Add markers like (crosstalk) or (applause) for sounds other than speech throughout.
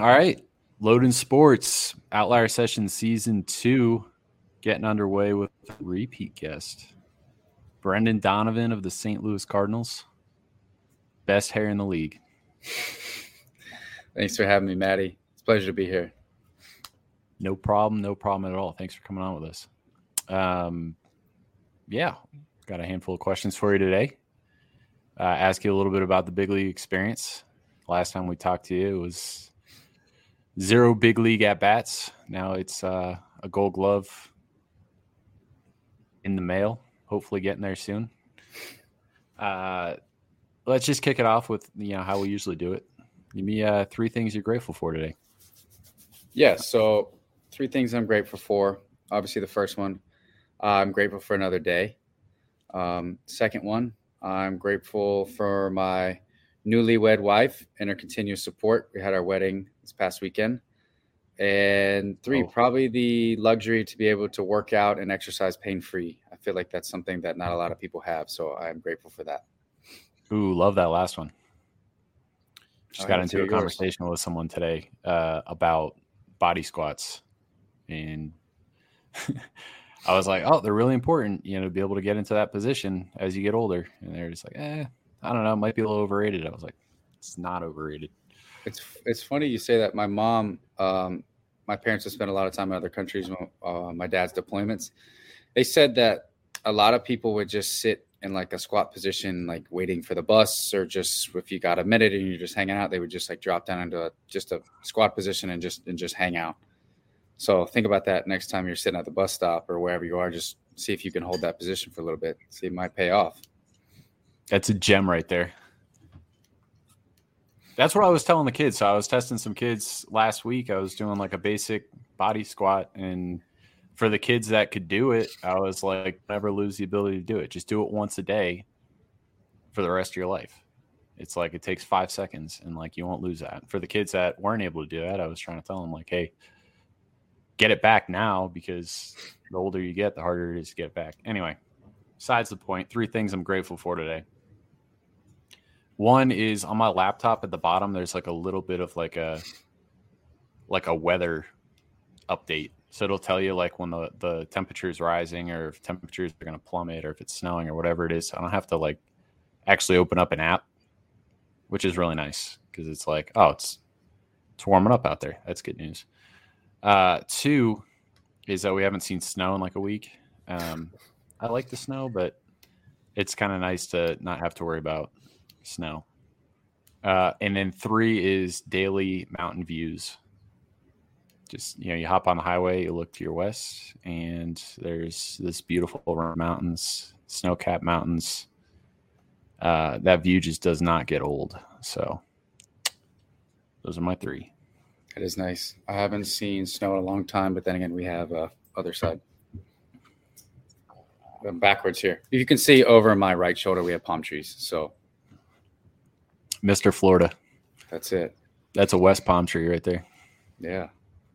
All right. Loden Sports, Outlier Session Season 2, getting underway with a repeat guest. Brendan Donovan of the St. Louis Cardinals. Best hair in the league. Thanks for having me, Maddie. It's a pleasure to be here. No problem. No problem at all. Thanks for coming on with us. Um, yeah, got a handful of questions for you today. Uh, ask you a little bit about the big league experience. Last time we talked to you, it was zero big league at bats. Now it's uh, a gold glove in the mail, hopefully getting there soon. Uh, let's just kick it off with you know how we usually do it. Give me uh, three things you're grateful for today. Yeah, so three things I'm grateful for. Obviously, the first one, uh, I'm grateful for another day. Um, second one, I'm grateful for my newlywed wife and her continuous support. We had our wedding this past weekend. And three, oh. probably the luxury to be able to work out and exercise pain free. I feel like that's something that not a lot of people have. So I'm grateful for that. Ooh, love that last one. Just got into a yours. conversation with someone today uh, about body squats. And (laughs) I was like, oh, they're really important, you know, to be able to get into that position as you get older. And they're just like, eh, I don't know, it might be a little overrated. I was like, it's not overrated. It's it's funny you say that. My mom, um, my parents have spent a lot of time in other countries. Uh, my dad's deployments. They said that a lot of people would just sit in like a squat position, like waiting for the bus, or just if you got a minute and you're just hanging out, they would just like drop down into a, just a squat position and just and just hang out. So think about that next time you're sitting at the bus stop or wherever you are. Just see if you can hold that position for a little bit. See, it might pay off. That's a gem right there. That's what I was telling the kids. So I was testing some kids last week. I was doing like a basic body squat and for the kids that could do it, I was like, never lose the ability to do it. Just do it once a day for the rest of your life. It's like it takes five seconds and like you won't lose that. For the kids that weren't able to do that, I was trying to tell them, like, hey, get it back now because the older you get, the harder it is to get back. Anyway, besides the point, three things I'm grateful for today. One is on my laptop at the bottom, there's like a little bit of like a like a weather update so it'll tell you like when the, the temperature is rising or if temperatures are going to plummet or if it's snowing or whatever it is. I don't have to like actually open up an app, which is really nice because it's like, oh, it's it's warming up out there. That's good news. Uh, two is that we haven't seen snow in like a week. Um, I like the snow, but it's kind of nice to not have to worry about snow. Uh, and then three is daily mountain views. Just you know you hop on the highway you look to your west and there's this beautiful mountains snow-capped mountains. Uh, that view just does not get old. So those are my three. That is nice. I haven't seen snow in a long time but then again we have uh, other side. I'm backwards here. You can see over my right shoulder we have palm trees. So mr florida that's it that's a west palm tree right there yeah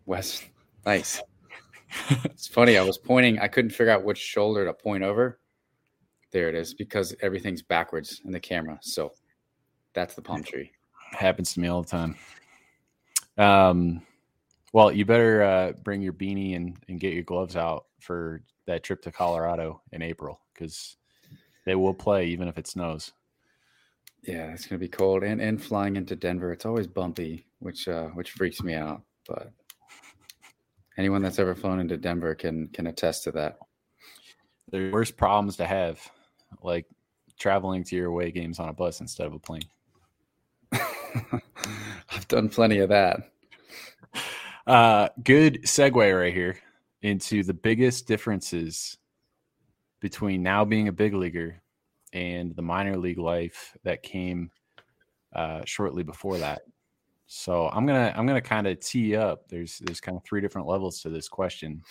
West, nice. it's funny. I was pointing. I couldn't figure out which shoulder to point over. There it is, because everything's backwards in the camera. So that's the palm tree. Happens to me all the time. Um, well, you better uh, bring your beanie and, and get your gloves out for that trip to Colorado in April because they will play even if it snows. Yeah, it's gonna be cold, and and flying into Denver, it's always bumpy, which uh, which freaks me out. But Anyone that's ever flown into Denver can can attest to that. The worst problems to have, like traveling to your away games on a bus instead of a plane. (laughs) I've done plenty of that. Uh, good segue right here into the biggest differences between now being a big leaguer and the minor league life that came uh, shortly before that. So I'm gonna I'm gonna kind of tee up. There's there's kind of three different levels to this question.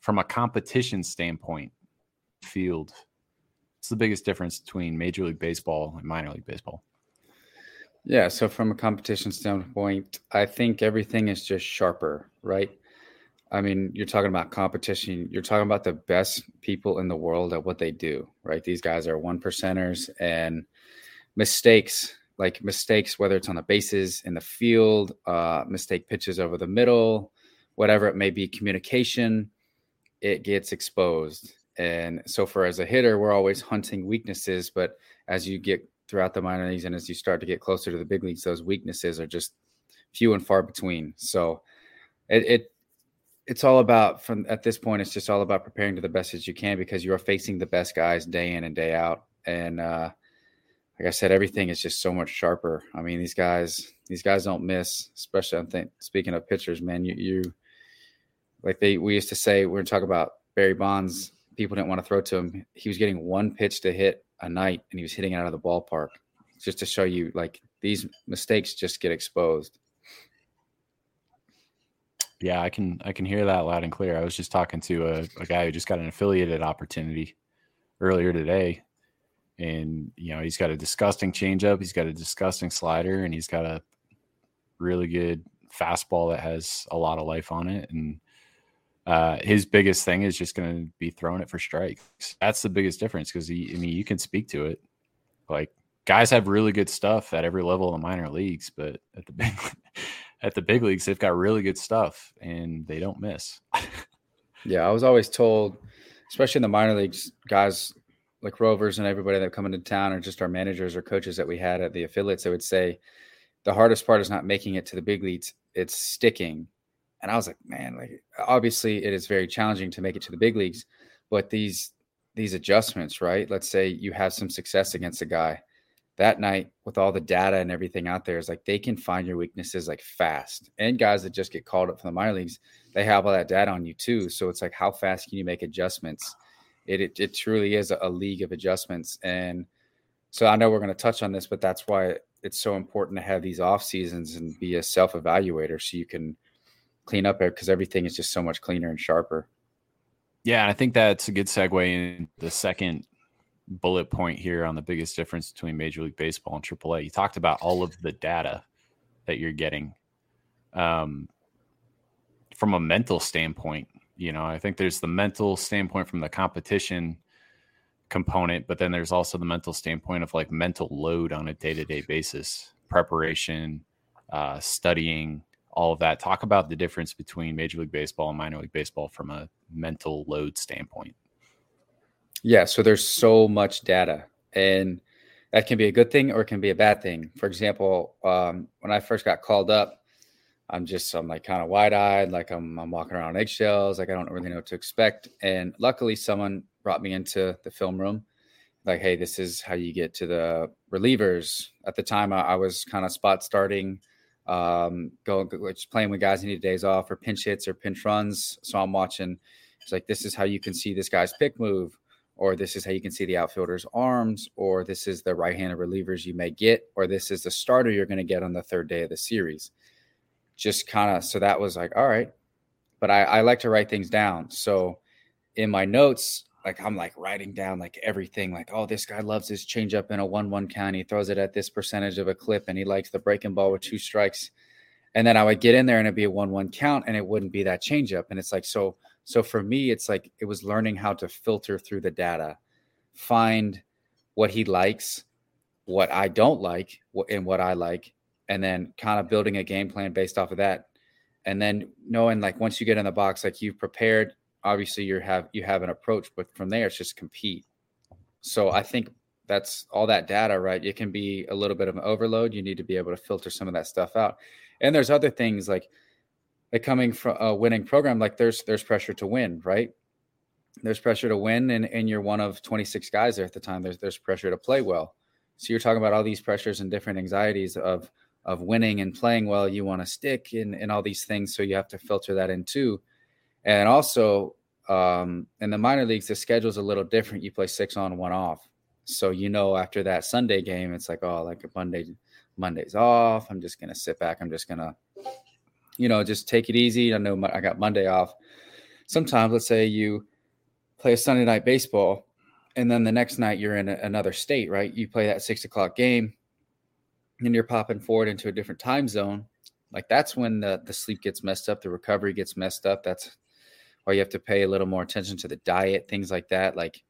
From a competition standpoint, field, what's the biggest difference between Major League Baseball and minor league baseball? Yeah, so from a competition standpoint, I think everything is just sharper, right? I mean, you're talking about competition. You're talking about the best people in the world at what they do, right? These guys are one percenters, and mistakes like mistakes, whether it's on the bases in the field, uh, mistake pitches over the middle, whatever it may be, communication, it gets exposed. And so, for as a hitter, we're always hunting weaknesses. But as you get throughout the minor leagues and as you start to get closer to the big leagues, those weaknesses are just few and far between. So, it, it it's all about from at this point. It's just all about preparing to the best as you can because you are facing the best guys day in and day out. And uh, like I said, everything is just so much sharper. I mean, these guys, these guys don't miss. Especially, I think speaking of pitchers, man, you you like they we used to say we are talking about Barry Bonds. People didn't want to throw to him. He was getting one pitch to hit a night, and he was hitting it out of the ballpark. Just to show you, like these mistakes just get exposed. Yeah, I can I can hear that loud and clear. I was just talking to a, a guy who just got an affiliated opportunity earlier today, and you know he's got a disgusting changeup, he's got a disgusting slider, and he's got a really good fastball that has a lot of life on it. And uh, his biggest thing is just going to be throwing it for strikes. That's the biggest difference because he I mean, you can speak to it. Like guys have really good stuff at every level of the minor leagues, but at the (laughs) big at the big leagues, they've got really good stuff and they don't miss. (laughs) yeah, I was always told, especially in the minor leagues, guys like Rovers and everybody that come into town, or just our managers or coaches that we had at the affiliates, they would say the hardest part is not making it to the big leagues; it's sticking. And I was like, man, like obviously it is very challenging to make it to the big leagues, but these these adjustments, right? Let's say you have some success against a guy that night with all the data and everything out there is like they can find your weaknesses like fast. And guys that just get called up from the minor leagues, they have all that data on you too. So it's like how fast can you make adjustments? it, it, it truly is a, league of adjustments. And so I know we're going to touch on this, but that's why it's so important to have these off seasons and be a self evaluator so you can clean up because everything is just so much cleaner and sharper. Yeah, I think that's a good segue in the second bullet point here on the biggest difference between Major League Baseball and AAA. You talked about all of the data that you're getting. Um, from a mental standpoint, you know, I think there's the mental standpoint from the competition component, but then there's also the mental standpoint of like mental load on a day to day basis, preparation, uh, studying, all of that. Talk about the difference between Major League Baseball and minor league baseball from a mental load standpoint. Yeah, so there's so much data, and that can be a good thing or it can be a bad thing. For example, um, when I first got called up, I'm just I'm like kind of wide eyed, like I'm I'm walking around eggshells, like I don't really know what to expect. And luckily, someone brought me into the film room, like, hey, this is how you get to the relievers. At the time, I, I was kind of spot starting, um, going just playing with guys who need days off or pinch hits or pinch runs. So I'm watching. It's like this is how you can see this guy's pick move, or this is how you can see the outfielder's arms, or this is the right-handed relievers you may get, or this is the starter you're going to get on the third day of the series. Just kind of so that was like all right. But I, I like to write things down. So in my notes like i'm like writing down like everything like oh this guy loves his changeup in a one-one count. He throws it at this percentage of a clip and he likes the breaking ball with two strikes. And then i would get in there and it'd be a one-one count and it wouldn't be that changeup. And it's like so so for me it's like it was learning how to filter through the data find what he likes what i don't like and what i like and then kind of building a game plan based off of that. And then knowing like once you get in the box like you've prepared obviously you have you have an approach but from there it's just compete. So i think that's all that data right? It can be a little bit of an overload. You need to be able to filter some of that stuff out. And there's other things like coming from a winning program like there's there's pressure to win right there's pressure to win and, and you're one of 26 guys there at the time there's there's pressure to play well so you're talking about all these pressures and different anxieties of of winning and playing well, you want to stick in, in all these things. So you have to filter that in too. And also, um, in the minor leagues, the schedule is a little different. You play six on, one off. So you know, after that Sunday game, it's like, oh, like a Monday, Monday's off. I'm just gonna sit back. I'm just gonna, you know, just take it easy. I know I got Monday off. Sometimes, let's say you play a Sunday night baseball, and then the next night you're in a, another state, right? You play that six o'clock game and you're popping forward into a different time zone, like that's when the, the sleep gets messed up, the recovery gets messed up. That's why you have to pay a little more attention to the diet, things like that. Like,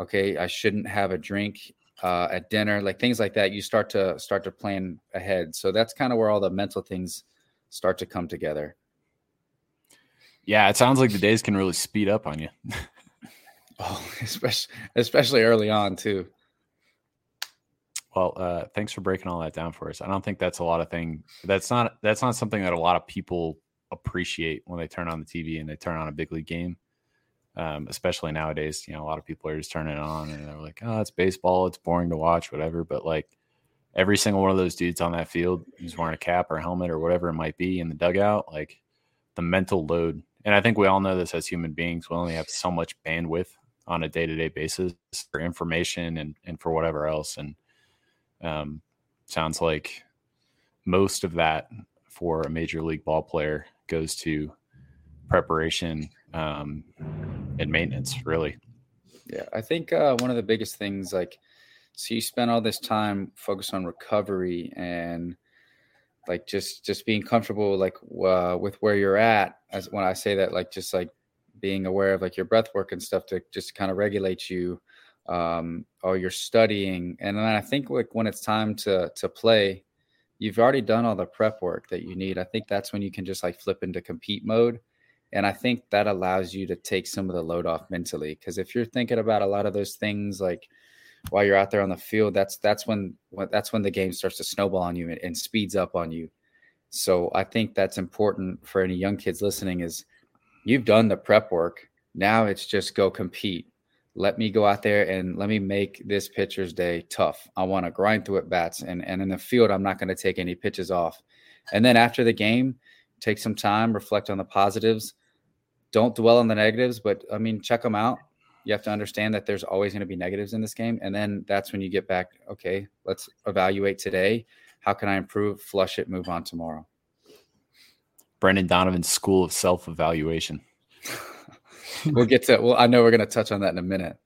okay, I shouldn't have a drink uh, at dinner, like things like that. You start to start to plan ahead. So that's kind of where all the mental things start to come together. Yeah, it sounds like the days can really speed up on you. (laughs) oh, especially especially early on too. Well, uh, thanks for breaking all that down for us. I don't think that's a lot of thing. That's not that's not something that a lot of people appreciate when they turn on the TV and they turn on a big league game. Um, especially nowadays, you know, a lot of people are just turning it on and they're like, "Oh, it's baseball. It's boring to watch, whatever." But like every single one of those dudes on that field who's wearing a cap or helmet or whatever it might be in the dugout, like the mental load. And I think we all know this as human beings. We only have so much bandwidth on a day to day basis for information and and for whatever else. And um, sounds like most of that for a major league ball player goes to preparation um, and maintenance, really. Yeah, I think uh, one of the biggest things, like, so you spend all this time focused on recovery and like just just being comfortable like uh, with where you're at as when i say that like just like being aware of like your breath work and stuff to just kind of regulate you um, or you're studying. And then I think like when it's time to to play, you've already done all the prep work that you need. I think that's when you can just like flip into compete mode. And I think that allows you to take some of the load off mentally. Because if you're thinking about a lot of those things like while you're out there on the field, that's that's when that's when the game starts to snowball on you and, and speeds up on you. So I think that's important for any young kids listening is you've done the prep work. Now it's just go compete let me go out there and let me make this pitcher's day tough. I want to grind through at bats and and in the field I'm not going to take any pitches off. And then after the game, take some time, reflect on the positives. Don't dwell on the negatives, but I mean check them out. You have to understand that there's always going to be negatives in this game and then that's when you get back, okay, let's evaluate today. How can I improve, flush it, move on tomorrow. Brendan Donovan's school of self-evaluation. (laughs) we'll get to. Well, I know we're going to touch on that in a minute.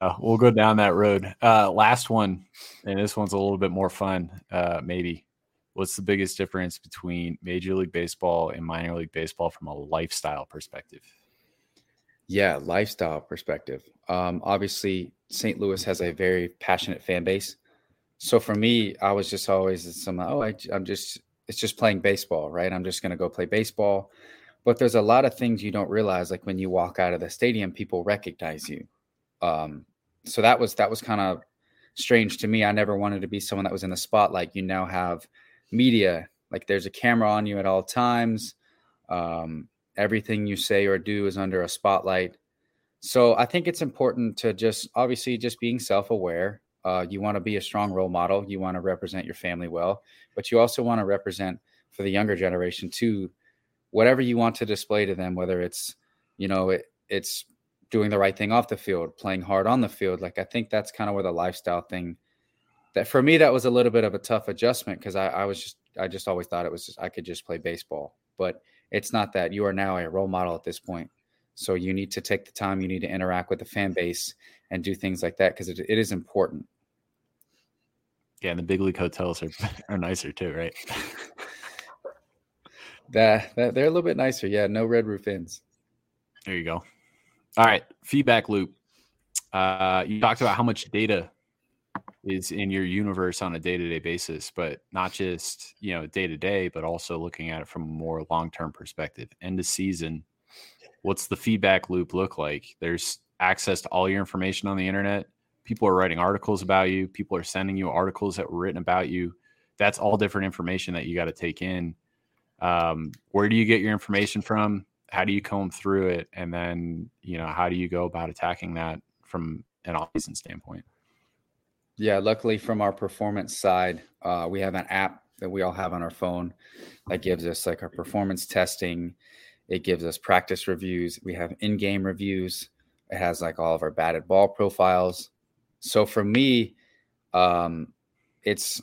Uh, we'll go down that road. Uh, last one, and this one's a little bit more fun. Uh, maybe, what's the biggest difference between Major League Baseball and minor league baseball from a lifestyle perspective? Yeah, lifestyle perspective. Um, obviously, St. Louis has a very passionate fan base. So for me, I was just always some. Oh, I, I'm just. It's just playing baseball, right? I'm just going to go play baseball but there's a lot of things you don't realize like when you walk out of the stadium people recognize you um, so that was that was kind of strange to me i never wanted to be someone that was in the spotlight you now have media like there's a camera on you at all times um, everything you say or do is under a spotlight so i think it's important to just obviously just being self-aware uh, you want to be a strong role model you want to represent your family well but you also want to represent for the younger generation too whatever you want to display to them, whether it's, you know, it, it's doing the right thing off the field, playing hard on the field. Like I think that's kind of where the lifestyle thing that for me that was a little bit of a tough adjustment because I, I was just I just always thought it was just I could just play baseball. But it's not that. You are now a role model at this point. So you need to take the time, you need to interact with the fan base and do things like that because it, it is important. Yeah, and the big league hotels are, (laughs) are nicer too, right? (laughs) That, that they're a little bit nicer. Yeah, no red roof ins. There you go. All right, feedback loop. Uh, you talked about how much data is in your universe on a day-to-day basis, but not just you know day to day, but also looking at it from a more long-term perspective. End of season, what's the feedback loop look like? There's access to all your information on the internet. People are writing articles about you. People are sending you articles that were written about you. That's all different information that you got to take in um, where do you get your information from how do you comb through it and then you know how do you go about attacking that from an off-season standpoint yeah luckily from our performance side uh, we have an app that we all have on our phone that gives us like our performance testing it gives us practice reviews we have in-game reviews it has like all of our batted ball profiles so for me um, it's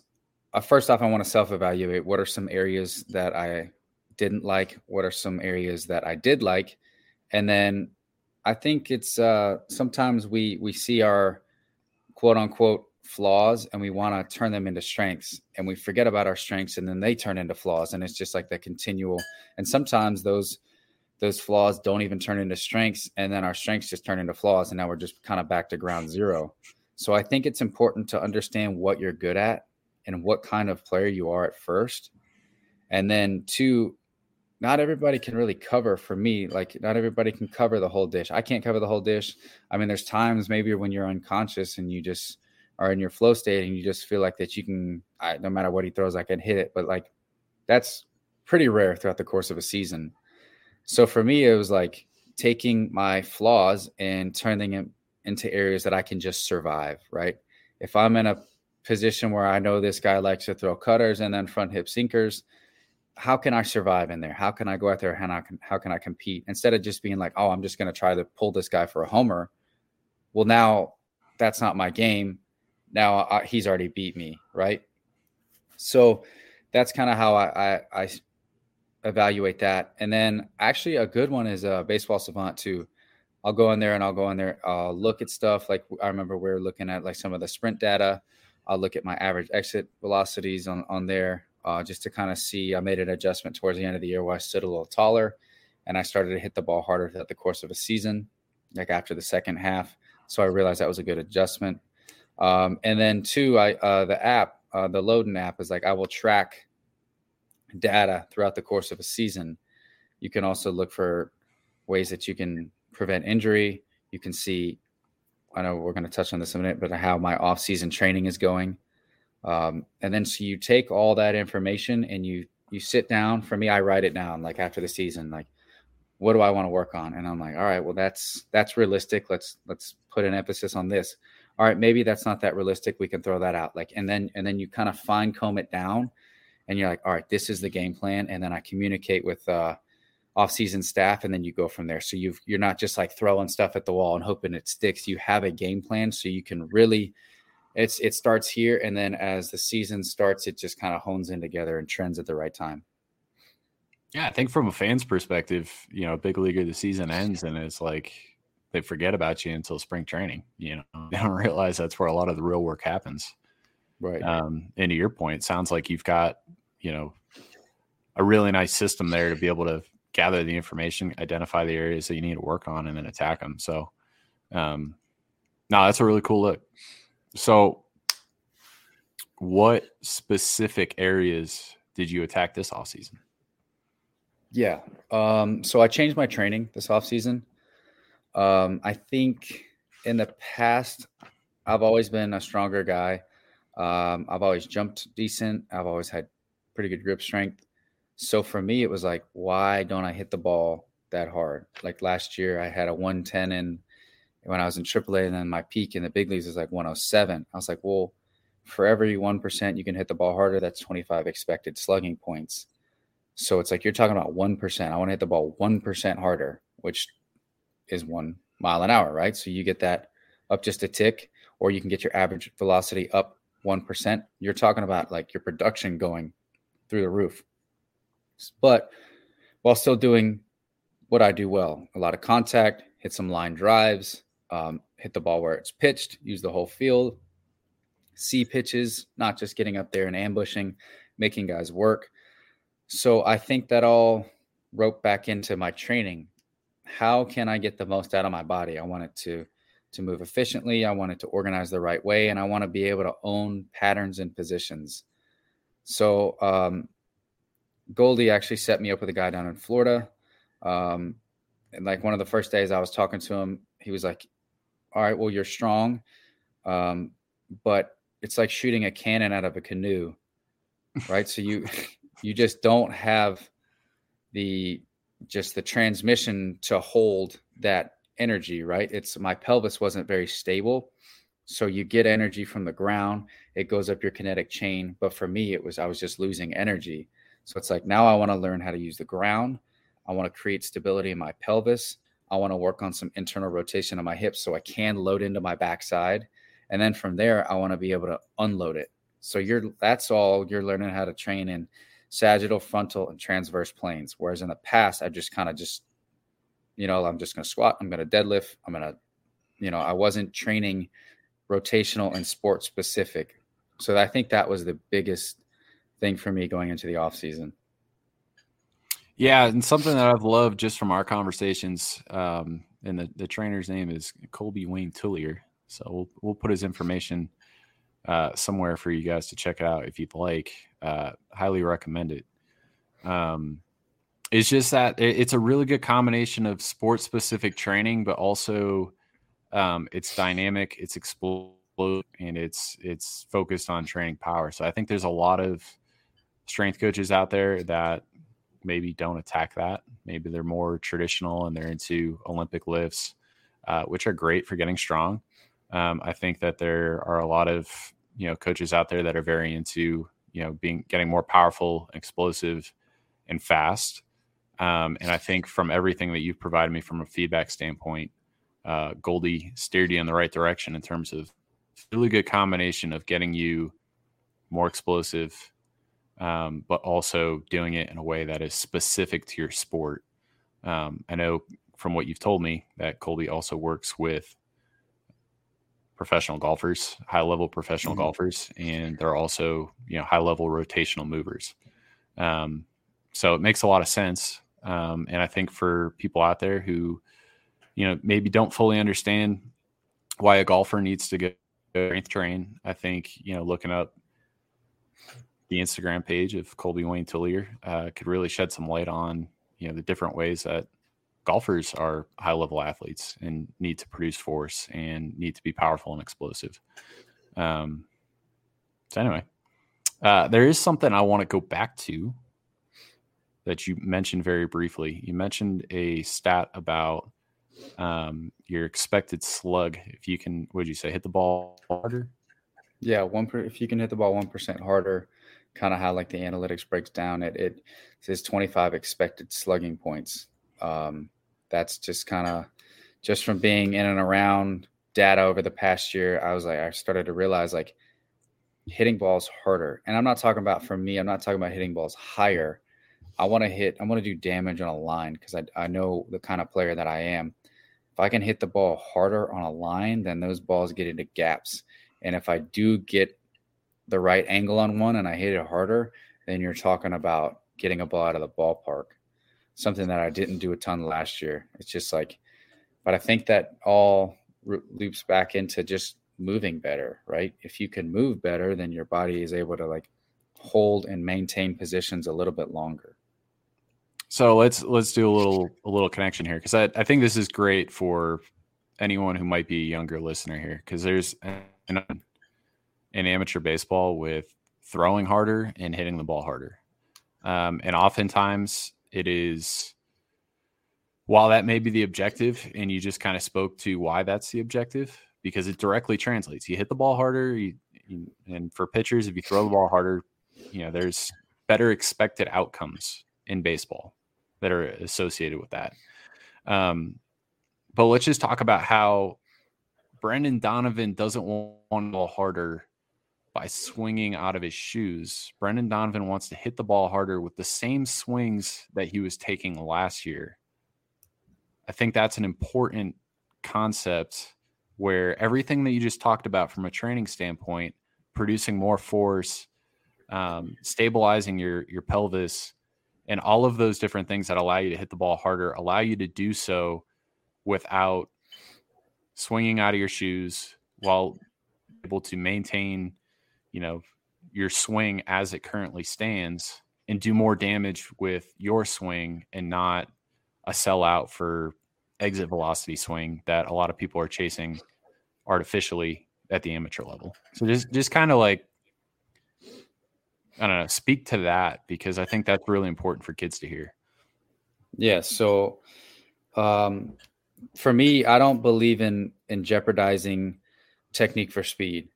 uh, first off, I want to self evaluate. What are some areas that I didn't like? What are some areas that I did like? And then I think it's uh, sometimes we we see our quote unquote flaws and we want to turn them into strengths and we forget about our strengths and then they turn into flaws and it's just like the continual and sometimes those those flaws don't even turn into strengths and then our strengths just turn into flaws and now we're just kind of back to ground zero So I think it's important to understand what you're good at and what kind of player you are at first. And then two, not everybody can really cover for me. Like not everybody can cover the whole dish. I can't cover the whole dish. I mean, there's times maybe when you're unconscious and you just are in your flow state and you just feel like that you can, I, no matter what he throws, I can hit it. But like that's pretty rare throughout the course of a season. So for me, it was like taking my flaws and turning them into areas that I can just survive. Right. If I'm in a position where I know this guy likes to throw cutters and then front hip sinkers, how can I survive in there? How can I go out there and how can, how can I compete instead of just being like, oh, I'm just going to try to pull this guy for a homer. Well, now that's not my game. Now I, he's already beat me, right? So that's kind of how I, I, I evaluate that. And then actually a good one is a baseball savant too. I'll go in there and I'll go in there, I'll look at stuff like I remember we are looking at like some of the sprint data. I'll look at my average exit velocities on on there uh, just to kind of see. I made an adjustment towards the end of the year where I stood a little taller and I started to hit the ball harder throughout the course of a season, like after the second half. So I realized that was a good adjustment. Um, and then two, I uh, the app, uh, the Loden app is like I will track data throughout the course of a season. You can also look for ways that you can prevent injury. You can see, I know we're going to touch on this in a minute, but how my off-season training is going. Um, and then so you take all that information and you you sit down. For me, I write it down like after the season, like what do I want to work on? And I'm like, all right, well that's that's realistic. Let's let's put an emphasis on this. All right, maybe that's not that realistic. We can throw that out. Like and then and then you kind of fine comb it down, and you're like, all right, this is the game plan. And then I communicate with uh, off-season staff, and then you go from there. So you you're not just like throwing stuff at the wall and hoping it sticks. You have a game plan, so you can really it's it starts here and then as the season starts it just kind of hones in together and trends at the right time yeah i think from a fan's perspective you know big leaguer the season ends and it's like they forget about you until spring training you know (laughs) they don't realize that's where a lot of the real work happens right um and to your point sounds like you've got you know a really nice system there to be able to gather the information identify the areas that you need to work on and then attack them so um no that's a really cool look so, what specific areas did you attack this off season? Yeah. Um, so I changed my training this off season. Um, I think in the past, I've always been a stronger guy. Um, I've always jumped decent. I've always had pretty good grip strength. So for me, it was like, why don't I hit the ball that hard? Like last year, I had a 110 in when I was in AAA, and then my peak in the big leagues was like 107. I was like, well, for every 1% you can hit the ball harder, that's 25 expected slugging points. So it's like you're talking about 1%. I want to hit the ball 1% harder, which is one mile an hour, right? So you get that up just a tick, or you can get your average velocity up 1%. You're talking about like your production going through the roof. But while still doing what I do well a lot of contact, hit some line drives, um, hit the ball where it's pitched, use the whole field, see pitches, not just getting up there and ambushing, making guys work. So I think that all rope back into my training. How can I get the most out of my body? I want it to to move efficiently. I want it to organize the right way, and I want to be able to own patterns and positions. So um, Goldie actually set me up with a guy down in Florida. Um, and like one of the first days I was talking to him, he was like, all right, well, you're strong, um, but it's like shooting a cannon out of a canoe, right? so you (laughs) you just don't have the just the transmission to hold that energy, right? It's my pelvis wasn't very stable. So you get energy from the ground, it goes up your kinetic chain. But for me, it was I was just losing energy. So it's like now I want to learn how to use the ground. I want to create stability in my pelvis. I want to work on some internal rotation of my hips so I can load into my backside. And then from there, I want to be able to unload it. So you're that's all you're learning how to train in sagittal, frontal, and transverse planes. Whereas in the past, I just kind of just, you know, I'm just gonna squat, I'm gonna deadlift, I'm gonna, you know, I wasn't training rotational and sport specific. So I think that was the biggest thing for me going into the off season. Yeah, and something that I've loved just from our conversations, um, and the, the trainer's name is Kolby Wayne Tullier. So we'll we'll put his information uh, somewhere for you guys to check out if you'd like. Uh, highly recommend it. Um, it's just that it, it's a really good combination of sports specific training, but also um, it's dynamic, it's explosive, and it's it's focused on training power. So I think there's a lot of strength coaches out there that maybe don't attack that. Maybe they're more traditional and they're into Olympic lifts, uh, which are great for getting strong. Um, I think that there are a lot of you know coaches out there that are very into you know being getting more powerful, explosive, and fast. Um, and I think from everything that you've provided me from a feedback standpoint, uh, Goldie steered you in the right direction in terms of really good combination of getting you more explosive, um, but also doing it in a way that is specific to your sport. Um, I know from what you've told me that Goldie also works with professional golfers, high level professional mm-hmm. golfers, and they're also you know high level rotational movers. Um, so it makes a lot of sense. Um, and I think for people out there who, you know, maybe don't fully understand why a golfer needs to go strength train, I think you know looking up the Instagram page of Kolby Wayne Tullier uh, could really shed some light on you know the different ways that golfers are high level athletes and need to produce force and need to be powerful and explosive. Um, so anyway, uh, there is something I want to go back to that you mentioned very briefly. You mentioned a stat about um, your expected slug. If you can, would you say hit the ball harder? Yeah, one per, if you can hit the ball one percent harder, kind of how like the analytics breaks down. It it says twenty five expected slugging points. Um, that's just kind of just from being in and around data over the past year. I was like, I started to realize like hitting balls harder, and I'm not talking about for me. I'm not talking about hitting balls higher. I want to hit. I want to do damage on a line because I I know the kind of player that I am. If I can hit the ball harder on a line, then those balls get into gaps. And if I do get the right angle on one and I hit it harder, then you're talking about getting a ball out of the ballpark something that I didn't do a ton last year. It's just like, but I think that all loops back into just moving better, right? If you can move better, then your body is able to like hold and maintain positions a little bit longer. So let's let's do a little a little connection here because I, I think this is great for anyone who might be a younger listener here because there's an, an amateur baseball with throwing harder and hitting the ball harder. Um, and oftentimes it is while that may be the objective, and you just kind of spoke to why that's the objective because it directly translates. You hit the ball harder, you, you, and for pitchers, if you throw the ball harder, you know there's better expected outcomes in baseball that are associated with that. Um, but let's just talk about how Brendan Donovan doesn't want the ball harder by swinging out of his shoes. Brendan Donovan wants to hit the ball harder with the same swings that he was taking last year. I think that's an important concept where everything that you just talked about from a training standpoint, producing more force, um, stabilizing your your pelvis, and all of those different things that allow you to hit the ball harder, allow you to do so without swinging out of your shoes while able to maintain you know your swing as it currently stands and do more damage with your swing and not a sellout for exit velocity swing that a lot of people are chasing artificially at the amateur level. So just just kind of like I don't know, speak to that because I think that's really important for kids to hear. Yeah, so um for me, I don't believe in in jeopardizing technique for speed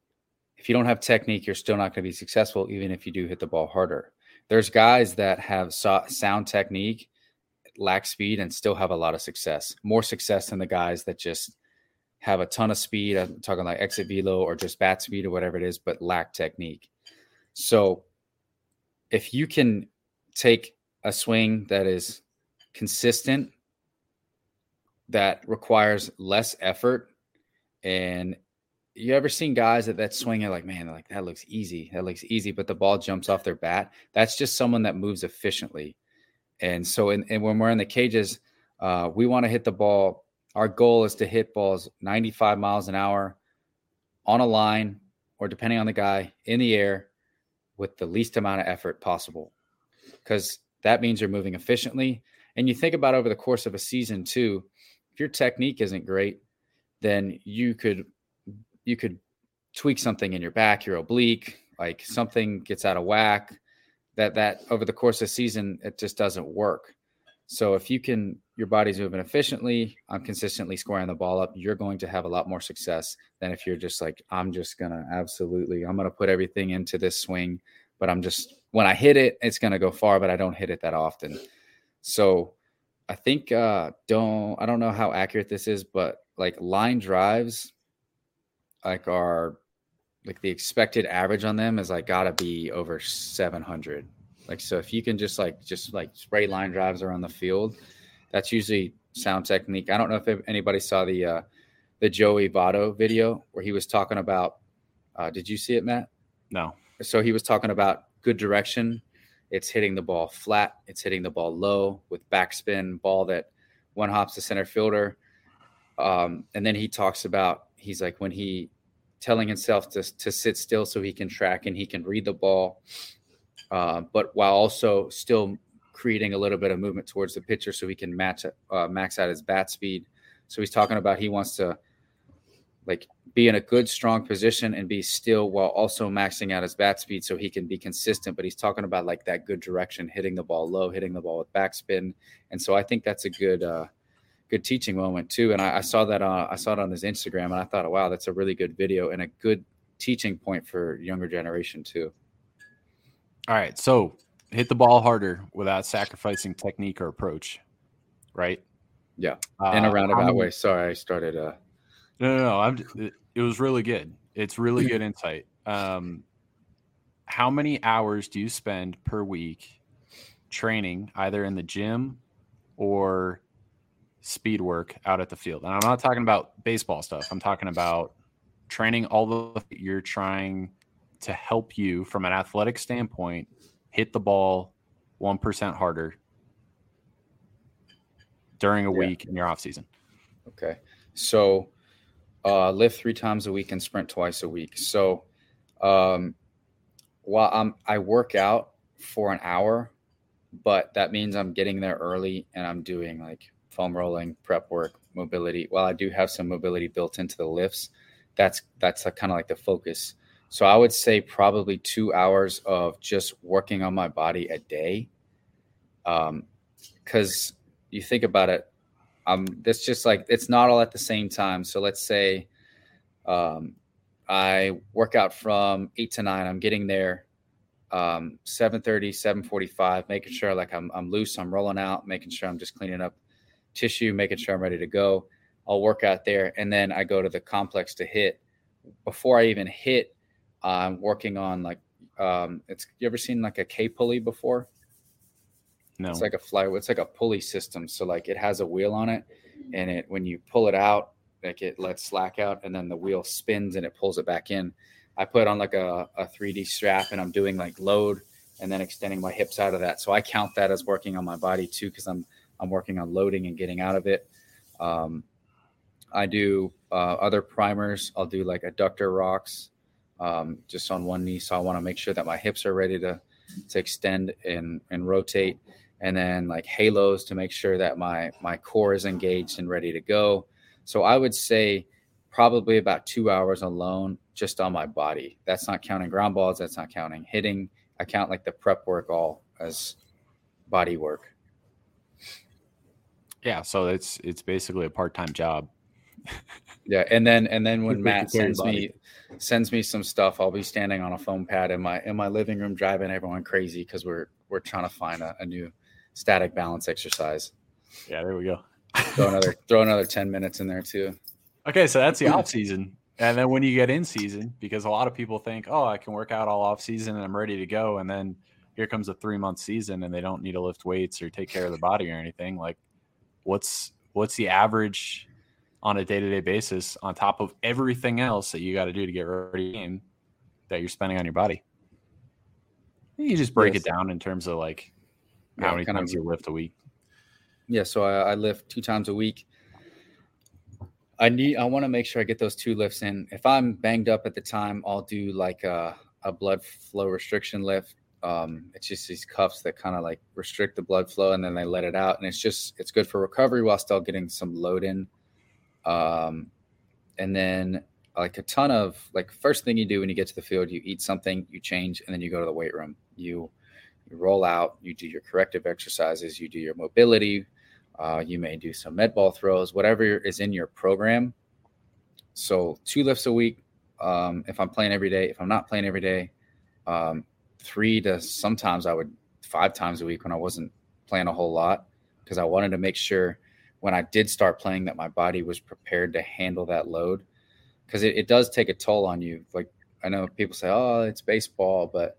if you don't have technique, you're still not going to be successful, even if you do hit the ball harder. There's guys that have sound technique, lack speed, and still have a lot of success. More success than the guys that just have a ton of speed. I'm talking like exit velo or just bat speed or whatever it is, but lack technique. So if you can take a swing that is consistent, that requires less effort and you ever seen guys that that swing like man like that looks easy that looks easy but the ball jumps off their bat? That's just someone that moves efficiently. And so in, and when we're in the cages uh, we want to hit the ball our goal is to hit balls 95 miles an hour on a line or depending on the guy in the air with the least amount of effort possible because that means you're moving efficiently. And you think about over the course of a season too if your technique isn't great then you could you could tweak something in your back your oblique like something gets out of whack that that over the course of season it just doesn't work so if you can, your body's moving efficiently, I'm consistently squaring the ball up, you're going to have a lot more success than if you're just like, I'm just gonna absolutely, I'm gonna put everything into this swing, but I'm just when I hit it, it's gonna go far, but I don't hit it that often. So I think uh don't I don't know how accurate this is, but like line drives like are like the expected average on them is like gotta be over 700 like so, if you can just like just like spray line drives around the field, that's usually sound technique. I don't know if anybody saw the uh, the Joey Votto video where he was talking about. Uh, did you see it, Matt? No. So he was talking about good direction. It's hitting the ball flat. It's hitting the ball low with backspin, ball that one hops the center fielder. Um, and then he talks about he's like when he telling himself to to sit still so he can track and he can read the ball uh, but while also still creating a little bit of movement towards the pitcher so he can match uh, max out his bat speed. So he's talking about he wants to like be in a good strong position and be still while also maxing out his bat speed so he can be consistent but he's talking about like that good direction hitting the ball low hitting the ball with backspin and so i think that's a good uh good teaching moment too and i, I saw that uh, i saw it on his instagram and i thought wow that's a really good video and a good teaching point for younger generation too all right. So hit the ball harder without sacrificing technique or approach. Right. Yeah. In a uh, roundabout uh, way. Sorry, I started. Uh... No, no, no. I'm. It was really good. It's really good insight. Um, how many hours do you spend per week training, either in the gym or speed work out at the field? And I'm not talking about baseball stuff. I'm talking about training all the you're trying to help you from an athletic standpoint hit the ball 1% harder during a yeah. week in your off season. Okay. So uh, lift three times a week and sprint twice a week. So um, while I'm, I work out for an hour, but that means I'm getting there early and I'm doing like foam rolling, prep work, mobility. While I do have some mobility built into the lifts, that's that's kind of like the focus. So I would say probably two hours of just working on my body a day. Um, because you think about it, um, that's just like it's not all at the same time. So let's say, um, I work out from eight to nine. I'm getting there, um, 7:30, 7:45, making sure like I'm I'm loose, I'm rolling out, making sure I'm just cleaning up tissue, making sure I'm ready to go. I'll work out there, and then I go to the complex to hit. Before I even hit, I'm working on like um, it's you ever seen like a K pulley before? No. It's like a fly. It's like a pulley system. So like it has a wheel on it, and it when you pull it out, like it lets slack out, and then the wheel spins and it pulls it back in. I put on like a, a 3D strap, and I'm doing like load and then extending my hips out of that. So I count that as working on my body too, because I'm I'm working on loading and getting out of it. Um, I do uh, other primers. I'll do like adductor rocks um, just on one knee. So I want to make sure that my hips are ready to to extend and and rotate, and then like halos to make sure that my my core is engaged and ready to go. So I would say probably about two hours alone just on my body. That's not counting ground balls. That's not counting hitting. I count like the prep work all as body work. Yeah, so it's it's basically a part time job. (laughs) yeah, and then and then when Matt sends me sends me some stuff, I'll be standing on a foam pad in my in my living room, driving everyone crazy because we're we're trying to find a, a, new static balance exercise. Yeah, there we go. throw another (laughs) throw another ten minutes in there too. Okay, so that's the off season, and then when you get in season, because a lot of people think, oh, I can work out all off season and I'm ready to go, and then here comes a three month season and they don't need to lift weights or take care of the body or anything. Like, what's what's the average on a day to day basis on top of everything else that you got to do to get ready game that you're spending on your body. You just break yes. it down in terms of like how yeah, many times of, you lift a week. Yeah, so I, I, lift two times a week. I need I want to make sure I get those two lifts in. If I'm banged up at the time, I'll do like a, a blood flow restriction lift. Um, it's just these cuffs that kind of like restrict the blood flow and then they let it out. And it's just it's good for recovery while still getting some load in. Um, and then like a ton of like first thing you do when you get to the field, you eat something, you change, and then you go to the weight room. You you roll out, you do your corrective exercises, you do your mobility, uh, you may do some med ball throws, whatever is in your program. So two lifts a week. Um, if I'm playing every day, if I'm not playing every day, um, three to sometimes I would five times a week when I wasn't playing a whole lot because I wanted to make sure when I did start playing that my body was prepared to handle that load. Because it, it does take a toll on you. Like I know people say, "Oh, it's baseball," but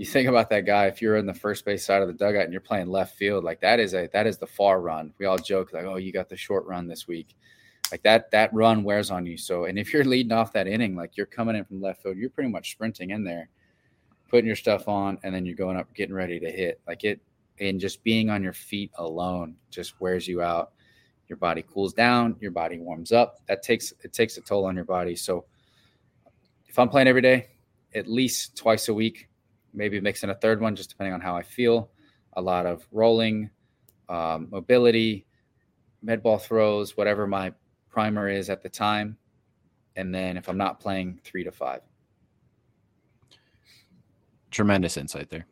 you think about that guy if you're in the first base side of the dugout and you're playing left field like that is a that is the far run. We all joke like oh you got the short run this week. Like that that run wears on you. So and if you're leading off that inning like you're coming in from left field you're pretty much sprinting in there putting your stuff on and then you're going up getting ready to hit like it and just being on your feet alone just wears you out your body cools down your body warms up that takes it takes a toll on your body so if i'm playing every day at least twice a week maybe mixing a third one, just depending on how I feel. A lot of rolling, um, mobility, med ball throws, whatever my primer is at the time. And then if I'm not playing, three to five. Tremendous insight there.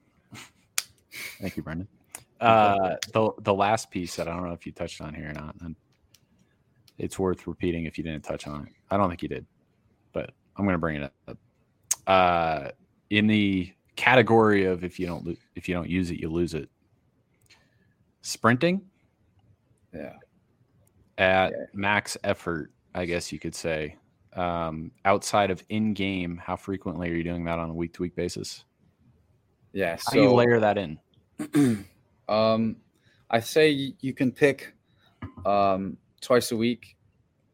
Thank you, Brendan. (laughs) Uh, the the last piece that I don't know if you touched on here or not, and it's worth repeating if you didn't touch on it. I don't think you did, but I'm going to bring it up. Uh, in the category of if you don't if you don't use it, you lose it. Sprinting, yeah, at yeah. max effort, I guess you could say. Um, outside of in game, how frequently are you doing that on a week to week basis? Yeah, so, how do you layer that in? (clears throat) um, I say you can pick um, twice a week.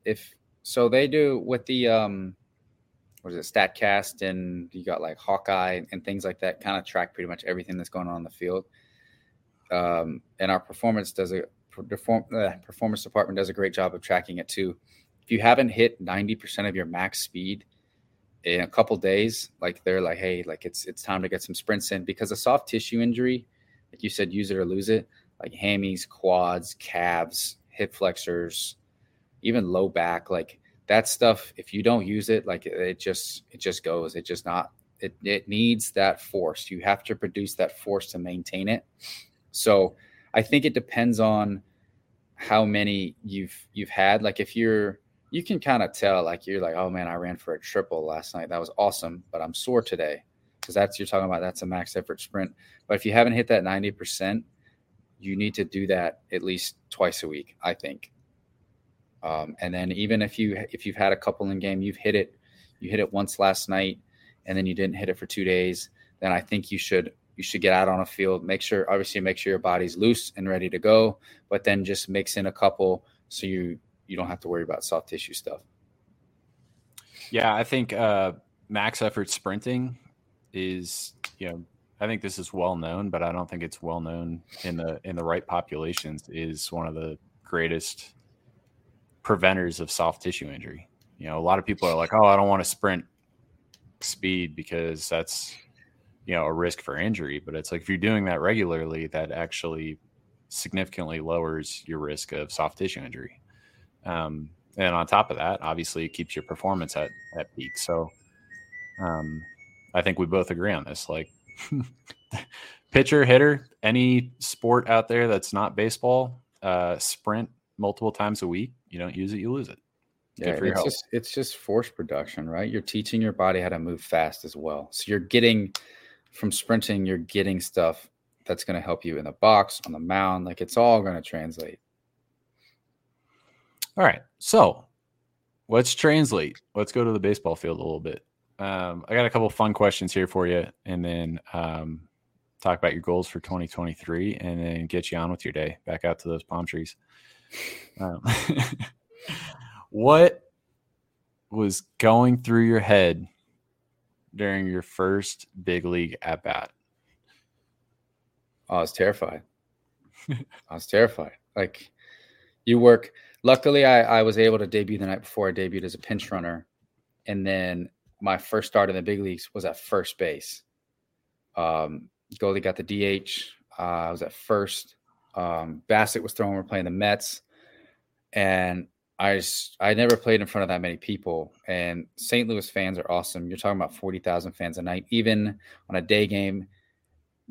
If so, they do with the um, what is it, Statcast, and you got like Hawkeye and things like that. Kind of track pretty much everything that's going on in the field. Um, and our performance does a perform, uh, performance department does a great job of tracking it too. If you haven't hit ninety percent of your max speed in a couple days, like they're like, hey, like it's it's time to get some sprints in. Because a soft tissue injury, like you said, use it or lose it, like hammies, quads, calves, hip flexors, even low back, like that stuff if you don't use it like it just it just goes. It just not it, it needs that force. You have to produce that force to maintain it. So i think it depends on how many you've you've had. Like if you're you can kind of tell like you're like oh man i ran for a triple last night. That was awesome but i'm sore today. Because that's you're talking about that's a max effort sprint. But if you haven't hit that 90% you need to do that at least twice a week i think. Um, and then even if you if you've had a couple in game, you've hit it, you hit it once last night, and then you didn't hit it for two days, then I think you should you should get out on a field. Make sure obviously make sure your body's loose and ready to go, but then just mix in a couple so you you don't have to worry about soft tissue stuff. Yeah, I think uh, max effort sprinting is you know I think this is well known, but I don't think it's well known in the in the right populations. Is one of the greatest preventers of soft tissue injury. You know, a lot of people are like, "Oh, I don't want to sprint speed because that's you know a risk for injury." But it's like if you're doing that regularly, that actually significantly lowers your risk of soft tissue injury. Um, and on top of that, obviously, it keeps your performance at at peak. So, um, I think we both agree on this. Like, (laughs) pitcher, hitter, any sport out there that's not baseball, uh, sprint multiple times a week you don't use it, you lose it. yeah, it's just it's just force production, right? You're teaching your body how to move fast as well. So you're getting from sprinting, you're getting stuff that's going to help you in the box, on the mound. Like it's all going to translate. All right. So let's translate. Let's go to the baseball field a little bit. Um, I got a couple fun questions here for you, and then um, talk about your goals for 2023, and then get you on with your day. Back out to those palm trees. Um, (laughs) what was going through your head during your first big league at bat? I was terrified. I was terrified. Like You work. Luckily, I, I was able to debut the night before I debuted as a pinch runner, and then my first start in the big leagues was at first base. Um, Goldie got the DH. Uh, I was at first. Um, Bassitt was throwing. We're playing the Mets, and I just, I never played in front of that many people. And St. Louis fans are awesome. You're talking about forty thousand fans a night, even on a day game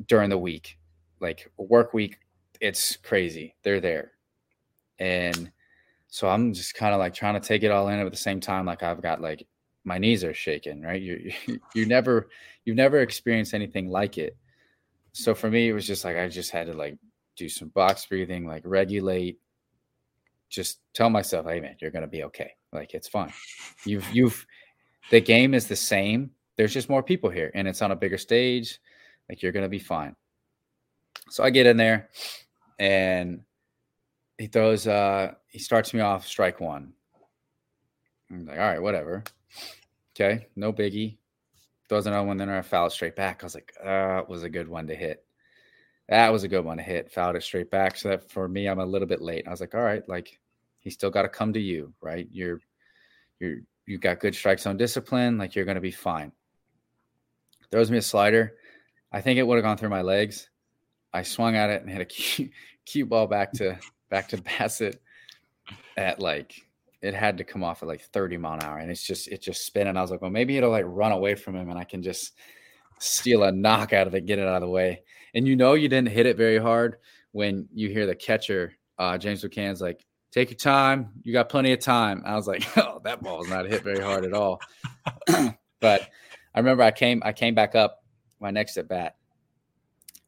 during the week, like work week. It's crazy. They're there, and so I'm just kind of like trying to take it all in at the same time. Like I've got like my knees are shaking, right? You you (laughs) never you've never experienced anything like it. So for me, it was just like I just had to like do some box breathing, like regulate, just tell myself, hey man, you're gonna be okay. Like it's fine. You've you've the game is the same. There's just more people here and it's on a bigger stage. Like you're gonna be fine. So I get in there and he throws uh he starts me off strike one. I'm like, all right, whatever. Okay, no biggie. Throws another one, then I foul straight back. I was like, it was a good one to hit. That was a good one to hit. Fouled it straight back. So that for me, I'm a little bit late. I was like, all right, like he still got to come to you, right? You're you're you got good strike zone discipline, like you're gonna be fine. Throws me a slider. I think it would have gone through my legs. I swung at it and hit a (laughs) cue, cue ball back to back to Bassitt at like it had to come off at like 30 mile an hour and it's just it just spin and I was like, well, maybe it'll like run away from him and I can just steal a knock out of it, get it out of the way. And you know you didn't hit it very hard when you hear the catcher, uh, James McCann's like, take your time. You got plenty of time. I was like, (laughs) oh, that ball's not hit very hard at all. (laughs) (clears throat) but I remember I came I came back up my next at bat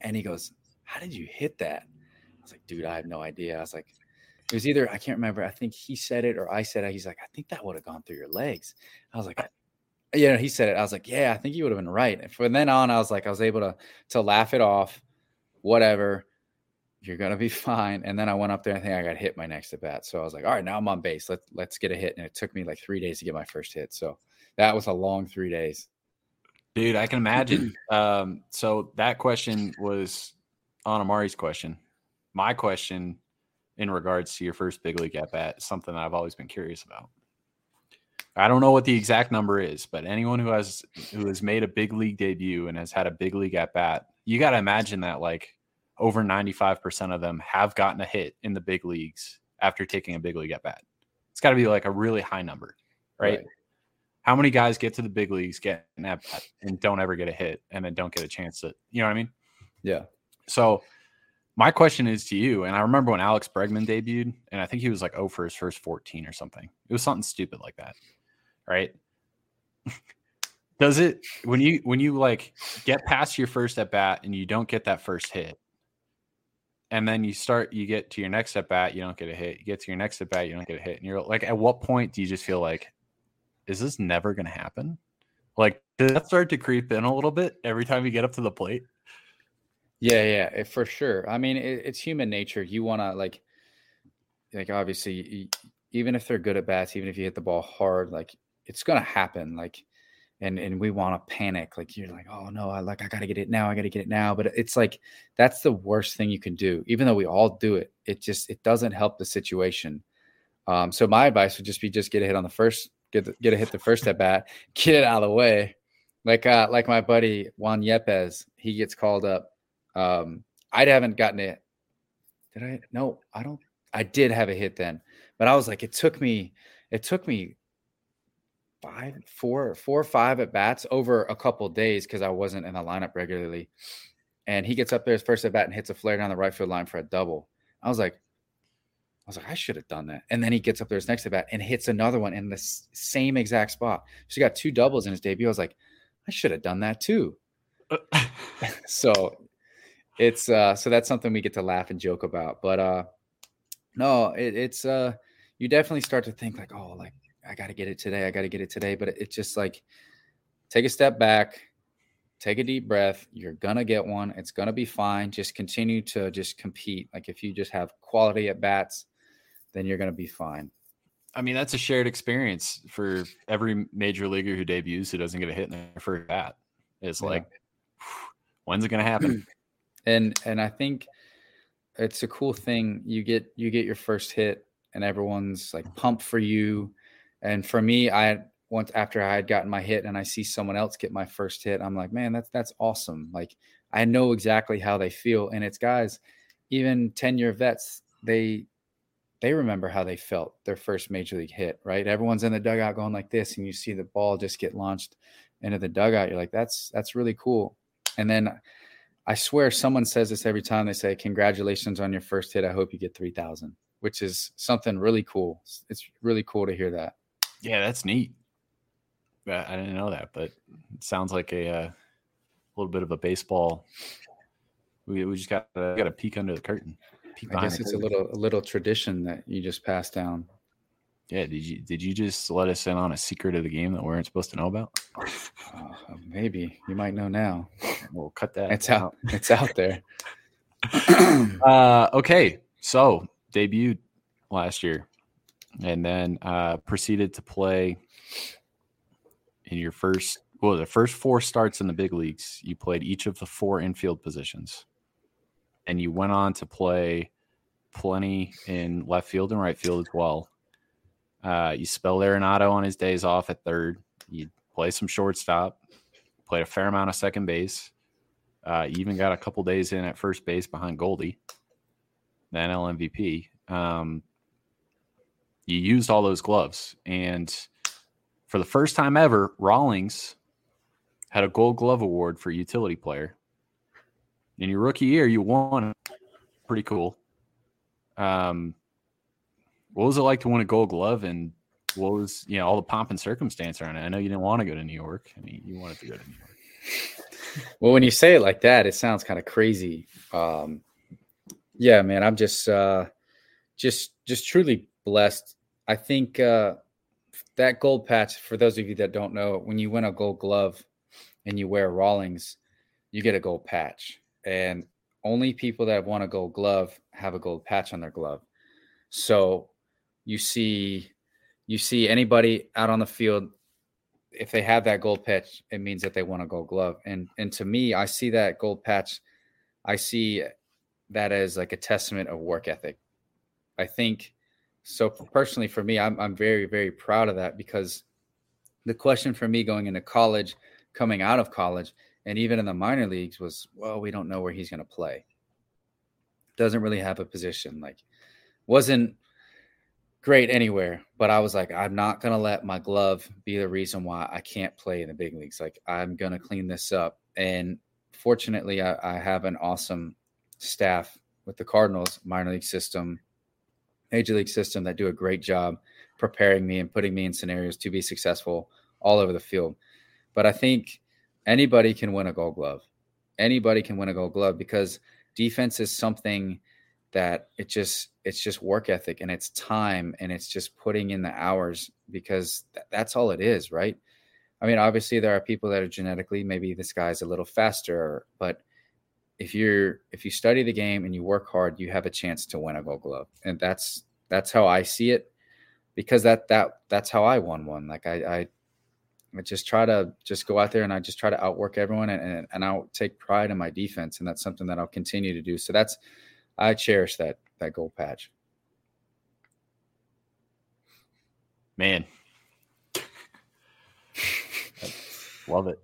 and he goes, How did you hit that? I was like, dude, I have no idea. I was like, it was either I can't remember. I think he said it or I said it. He's like, I think that would have gone through your legs. I was like, yeah, he said it. I was like, yeah, I think you would have been right. And from then on, I was like, I was able to to laugh it off. Whatever, you're gonna be (laughs) fine. And then I went up there. I think I got hit my next at bat. So I was like, all right, now I'm on base. Let's let's get a hit. And it took me like three days to get my first hit. So that was a long three days. Dude, I can imagine. um, so that question was on Amari's question. My question in regards to your first big league at bat something that I've always been curious about. I don't know what the exact number is, but anyone who has who has made a big league debut and has had a big league at bat, you got to imagine that like over 95% of them have gotten a hit in the big leagues after taking a big league at bat. It's got to be like a really high number, right? right? How many guys get to the big leagues, get an at bat, and don't ever get a hit, and then don't get a chance to, you know what I mean? Yeah. So my question is to you, and I remember when Alex Bregman debuted, and I think he was like oh for his first 14 or something. It was something stupid like that. Right. (laughs) Does it when you when you like get past your first at bat and you don't get that first hit, and then you start you get to your next at bat, you don't get a hit. You get to your next at bat, you don't get a hit. And you're like, at what point do you just feel like, is this never gonna happen? Like, does that start to creep in a little bit every time you get up to the plate? Yeah, yeah, it, for sure. I mean, it, it's human nature. You want to like, like obviously, even if they're good at bats, even if you hit the ball hard, like it's gonna happen. Like, and and we want to panic. Like you're like, oh no, I like I gotta get it now. I gotta get it now. But it's like that's the worst thing you can do. Even though we all do it, it just it doesn't help the situation. Um, so my advice would just be just get a hit on the first, get the, get a hit the first at bat, (laughs) get it out of the way. Like uh, like my buddy Juan Yepez, he gets called up um, I haven't gotten it. Did I? No, I don't. I did have a hit then, but I was like, it took me, it took me five, four, four or five at bats over a couple days because I wasn't in the lineup regularly. And he gets up there his first at bat and hits a flare down the right field line for a double. I was like, I was like, I should have done that. And then he gets up there his next at bat and hits another one in the same exact spot. So he got two doubles in his debut. I was like, I should have done that too. (laughs) (laughs) so it's uh so that's something we get to laugh and joke about but uh no it, it's uh you definitely start to think like oh like i gotta get it today i gotta get it today but it's just like take a step back take a deep breath you're gonna get one it's gonna be fine just continue to just compete like if you just have quality at bats then you're gonna be fine I mean, that's a shared experience for every major leaguer who debuts who doesn't get a hit in their first bat. It's yeah. like, when's it going to happen? (clears throat) and and I think it's a cool thing. You get you get your first hit, and everyone's like pumped for you. And for me, I once after I had gotten my hit and I see someone else get my first hit, I'm like, man, that's that's awesome. Like I know exactly how they feel. And it's guys, even 10 year vets, they they remember how they felt their first major league hit, right? Everyone's in the dugout going like this, and you see the ball just get launched into the dugout. You're like, that's that's really cool. And then I swear someone says this every time they say, Congratulations on your first hit. I hope you get 3,000, which is something really cool. It's really cool to hear that. Yeah, that's neat. I didn't know that, but it sounds like a, uh, little bit of a baseball. We, we just got, got to peek under the curtain. I guess it's a little a little tradition that you just passed down. Yeah, did you did you just let us in on a secret of the game that we weren't supposed to know about? Uh, maybe you might know now. We'll cut that. It's out. out. It's out there. (laughs) (clears throat) uh, okay, so debuted last year, and then uh, proceeded to play in your first. Well, the first four starts in the big leagues, you played each of the four infield positions and you went on to play plenty in left field and right field as well. Uh, you spelled Arenado on his days off at third. You play some shortstop, played a fair amount of second base. Uh, you even got a couple days in at first base behind Goldie, the NL MVP. Um, you used all those gloves, and for the first time ever, Rawlings had a Gold Glove award for utility player in your rookie year, you won. Pretty cool. Um, what was it like to win a Gold Glove, and what was you know all the pomp and circumstance around it? I know you didn't want to go to New York. I mean, you wanted to go to New York. (laughs) Well, when you say it like that, it sounds kind of crazy. Um, yeah, man, I'm just, uh, just, just truly blessed. I think uh, that gold patch. For those of you that don't know, when you win a Gold Glove and you wear Rawlings, you get a gold patch and only people that won a gold glove have a gold patch on their glove. So you see you see anybody out on the field if they have that gold patch it means that they won a gold glove and and to me I see that gold patch I see that as like a testament of work ethic. I think so personally for me I'm I'm very very proud of that because the question for me going into college coming out of college and even in the minor leagues was well we don't know where he's going to play doesn't really have a position like wasn't great anywhere but i was like i'm not to let my glove be the reason why i can't play in the big leagues like i'm to clean this up and fortunately I, I have an awesome staff with the cardinals minor league system major league system that do a great job preparing me and putting me in scenarios to be successful all over the field but i think anybody can win a gold glove. Anybody can win a gold glove because defense is something that it just it's just work ethic and it's time and it's just putting in the hours because th- that's all it is, right? I mean, obviously there are people that are genetically maybe this guy's a little faster, but if you're if you study the game and you work hard, you have a chance to win a gold glove. And that's that's how I see it because that that that's how I won one. Like I, I I just try to just go out there and I just try to outwork everyone and, and, and I'll take pride in my defense. And that's something that I'll continue to do. So that's, I cherish that, that gold patch. Man. (laughs) Love it.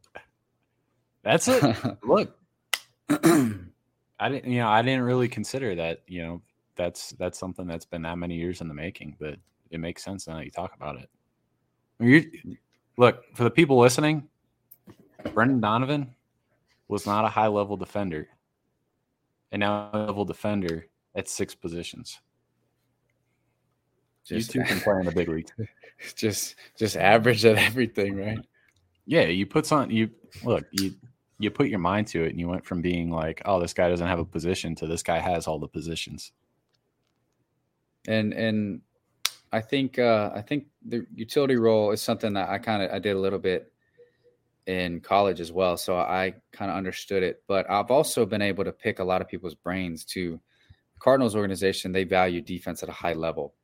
That's it. (laughs) Look, I didn't, you know, I didn't really consider that, you know, that's, that's something that's been that many years in the making, but it makes sense now that you talk about it. you Look, for the people listening, Brendan Donovan was not a high level defender. And now a level defender at six positions. Just, you two can play in the big league. (laughs) Just just average at everything, right? Yeah, you put on you look, you you put your mind to it and you went from being like, oh, this guy doesn't have a position to this guy has all the positions. And and I think uh, I think the utility role is something that I kind of I did a little bit in college as well, so I kind of understood it. But I've also been able to pick a lot of people's brains. To Cardinals organization, they value defense at a high level,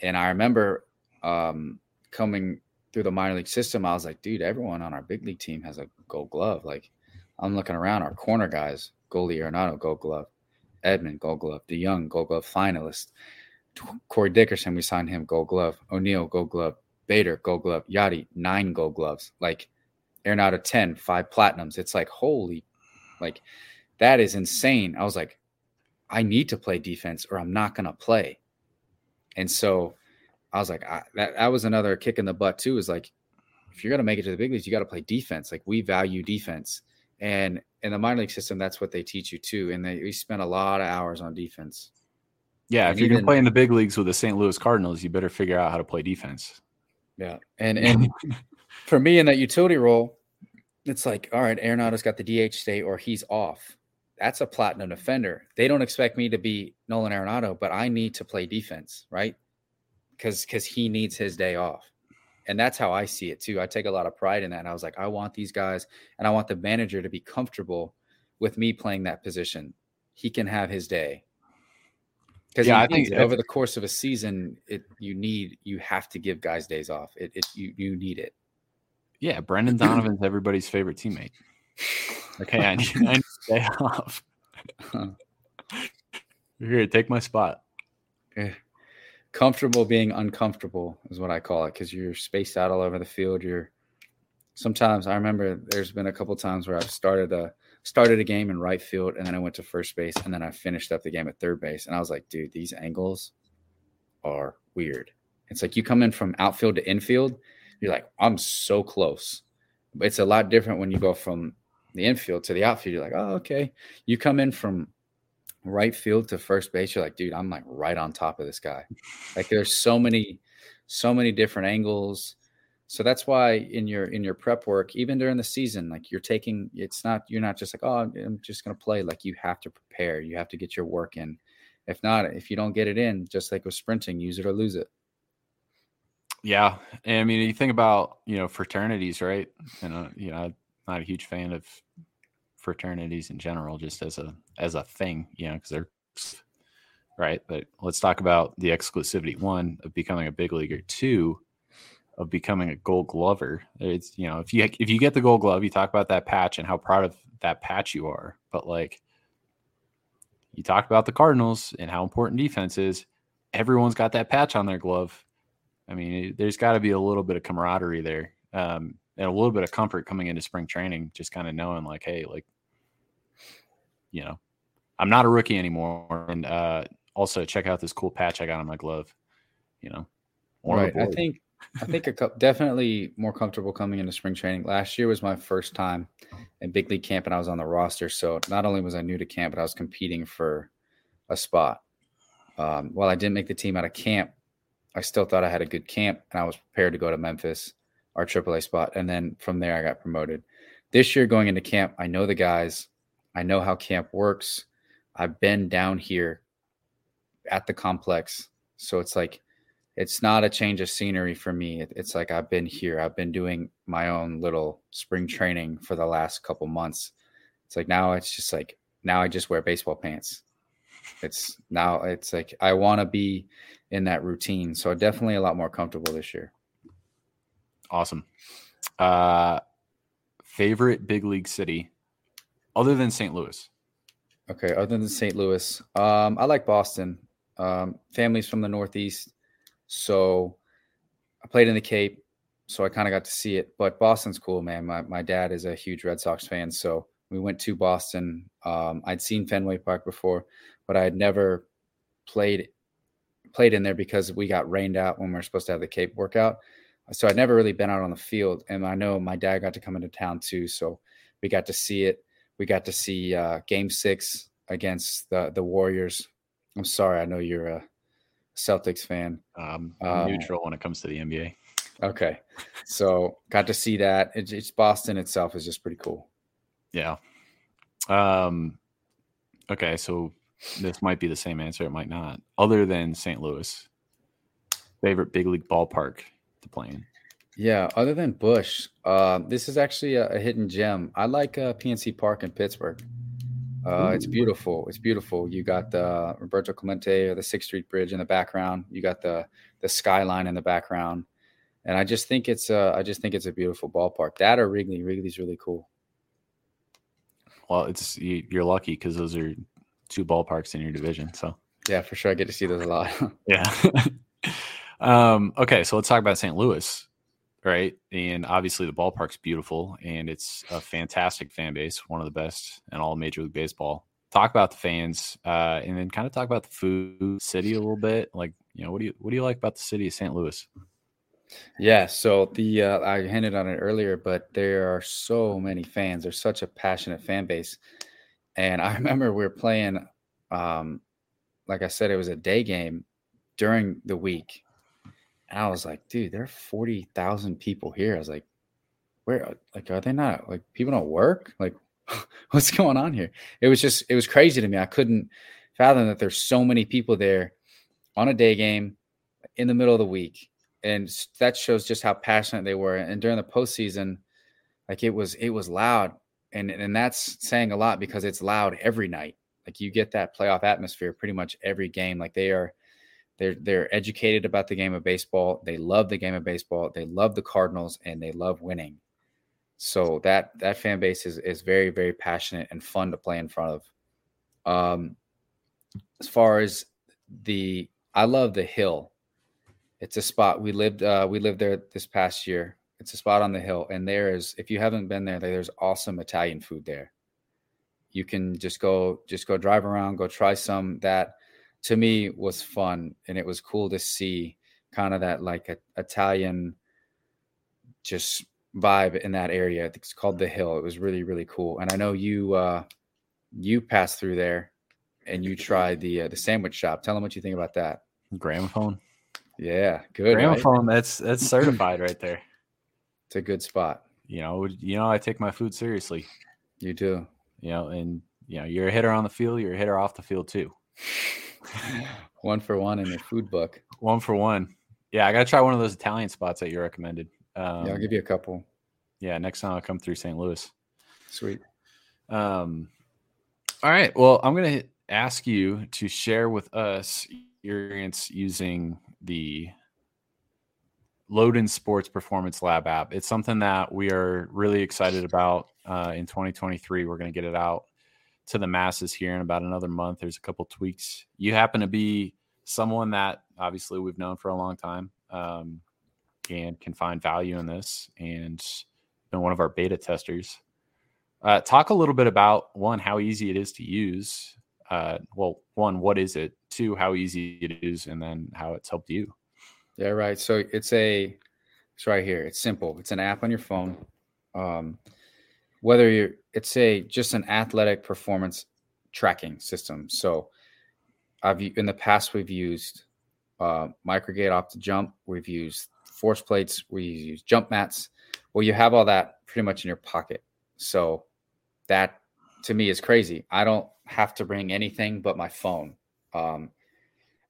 and I remember um, coming through the minor league system, I was like, dude, everyone on our big league team has a Gold Glove. Like I'm looking around, our corner guys, Goldie Arenado, Gold Glove, Edman, Gold Glove, DeJong, Gold Glove finalist. Corey Dickerson, we signed him Gold Glove. O'Neill Gold Glove. Bader Gold Glove. Yadi nine Gold Gloves. Like Arenado 10, five platinums. It's like holy, like that is insane. I was like, I need to play defense or I'm not gonna play. And so I was like, I, that that was another kick in the butt too. Is like, if you're gonna make it to the big leagues, you got to play defense. Like we value defense, and in the minor league system, that's what they teach you too. And they we spend a lot of hours on defense. Yeah, and if you're gonna play in the big leagues with the St. Louis Cardinals, you better figure out how to play defense. Yeah, and and (laughs) for me in that utility role, it's like, all right, Arenado's got the DH stay or he's off. That's a platinum defender. They don't expect me to be Nolan Arenado, but I need to play defense, right? Because because he needs his day off. And that's how I see it too. I take a lot of pride in that. And I was like, I want these guys and I want the manager to be comfortable with me playing that position. He can have his day. Because yeah, I think over the course of a season, it you need you have to give guys days off. It, it you you need it. Yeah, Brendan Donovan's everybody's favorite teammate. Okay, I need, I need to stay (laughs) off. You're here, take my spot. Okay. Comfortable being uncomfortable is what I call it because you're spaced out all over the field. You're sometimes I remember there's been a couple times where I've started a started a game in right field and then I went to first base and then I finished up the game at third base and I was like, dude, these angles are weird. It's like you come in from outfield to infield you're like, I'm so close. It's a lot different when you go from the infield to the outfield. You're like, oh, okay. You come in from right field to first base. You're like, dude, I'm like right on top of this guy. Like there's so many, so many different angles. So that's why in your in your prep work, even during the season, like you're taking it's not you're not just like, oh, I'm just gonna play. Like you have to prepare. You have to get your work in. If not, if you don't get it in, just like with sprinting, use it or lose it. Yeah, and I mean, you think about you know fraternities, right? And uh, you know, I'm not a huge fan of fraternities in general, just as a as a thing, you know, because they're right. But let's talk about the exclusivity. One of becoming a big leaguer. Two of becoming a Gold Glover. It's you know, if you if you get the Gold Glove, you talk about that patch and how proud of that patch you are. But like, you talk about the Cardinals and how important defense is. Everyone's got that patch on their glove I mean, there's got to be a little bit of camaraderie there, um, and a little bit of comfort coming into spring training, just kind of knowing like, hey, like, you know, I'm not a rookie anymore, and uh, also check out this cool patch I got on my glove. You know, right. I think I think a, definitely more comfortable coming into spring training. Last year was my first time in big league camp, and I was on the roster. So not only was I new to camp, but I was competing for a spot. Um, while I didn't make the team out of camp, I still thought I had a good camp and I was prepared to go to Memphis, our AAA spot. And then from there, I got promoted. This year, going into camp, I know the guys, I know how camp works. I've been down here at the complex. So it's like, it's not a change of scenery for me. It's like I've been here. I've been doing my own little spring training for the last couple months. It's like now it's just like now I just wear baseball pants. It's now it's like I want to be in that routine. So definitely a lot more comfortable this year. Awesome. Uh favorite big league city other than St. Louis? Okay, other than St. Louis. Um I like Boston. Um families from the Northeast. So I played in the Cape, so I kind of got to see it. But Boston's cool, man. My my dad is a huge Red Sox fan, so we went to Boston. Um, I'd seen Fenway Park before, but I had never played played in there because we got rained out when we were supposed to have the Cape workout. So I'd never really been out on the field, and I know my dad got to come into town too, so we got to see it. We got to see uh, Game Six against the the Warriors. I'm sorry, I know you're a Celtics fan. Um, uh, neutral when it comes to the NBA. Okay, so got to see that. It's, it's Boston itself is just pretty cool. Yeah. Um. Okay, so this might be the same answer. It might not. Other than St. Louis, favorite big league ballpark to play in. Yeah, other than Busch, uh, this is actually a, a, hidden gem. I like uh, PNC Park in Pittsburgh. Uh, it's beautiful. It's beautiful. You got the Roberto Clemente or the Sixth Street Bridge in the background. You got the the skyline in the background, and I just think it's a, I just think it's a beautiful ballpark. That or Wrigley. Wrigley's really cool. Well, it's you're lucky because those are two ballparks in your division. So Yeah, for sure. I get to see those a lot. (laughs) yeah. (laughs) um, okay, so let's talk about St. Louis, right? And obviously the ballpark's beautiful and it's a fantastic fan base, one of the best in all Major League Baseball. Talk about the fans, uh, and then kind of talk about the food city a little bit. Like, you know, what do you what do you like about the city of St. Louis? Yeah, so the uh, I hinted on it earlier, but there are so many fans. There's such a passionate fan base, and I (laughs) remember we were playing um, like I said, it was a day game during the week. And I was like, dude, there are 40,000 people here. I was like, where, uh, like, are they not, like, people don't work? Like, (laughs) what's going on here? It was just, it was crazy to me. I couldn't fathom that there's so many people there on a day game in the middle of the week. And that shows just how passionate they were. And during the postseason, like, it was, it was loud. And, and that's saying a lot because it's loud every night. Like you get that playoff atmosphere pretty much every game. Like they are they're they're educated about the game of baseball. They love the game of baseball. They love the Cardinals and they love winning. So that that fan base is is very very passionate and fun to play in front of. Um, as far as the I love the hill. It's a spot we lived uh, we lived there this past year. It's a spot on the hill, and there is if you haven't been there, there's awesome Italian food there you can just go just go drive around go try some that to me was fun and it was cool to see kind of that like a, italian just vibe in that area it's called the hill. It was really really cool and i know you uh you passed through there and you tried the uh, the sandwich shop. Tell them what you think about that. Gramophone? Yeah good gramophone right? that's that's certified right there. It's a good spot. You know you know i take my food seriously. You do. You know, and you know, you're a hitter on the field, you're a hitter off the field too. (laughs) (laughs) one for one in your food book. One for one. Yeah, I got to try one of those Italian spots that you recommended. Um, yeah, I'll give you a couple. Yeah, next time I come through St. Louis. Sweet. Um, all right. Well, I'm going to ask you to share with us your experience using the Loden Sports Performance Lab app. It's something that we are really excited about uh, in 2023. We're going to get it out to the masses here in about another month. There's a couple tweaks. You happen to be someone that obviously we've known for a long time um, and can find value in this and been one of our beta testers. Uh, talk a little bit about one, how easy it is to use. Uh, well, one, what is it? Two, how easy it is, and then how it's helped you. Yeah, right. So it's a it's right here. It's simple. It's an app on your phone. Um, whether you're it's a just an athletic performance tracking system. So I've in the past we've used uh, microgate OptoJump. We've used force plates. We use jump mats. Well, you have all that pretty much in your pocket. So that to me is crazy. I don't have to bring anything but my phone. Um,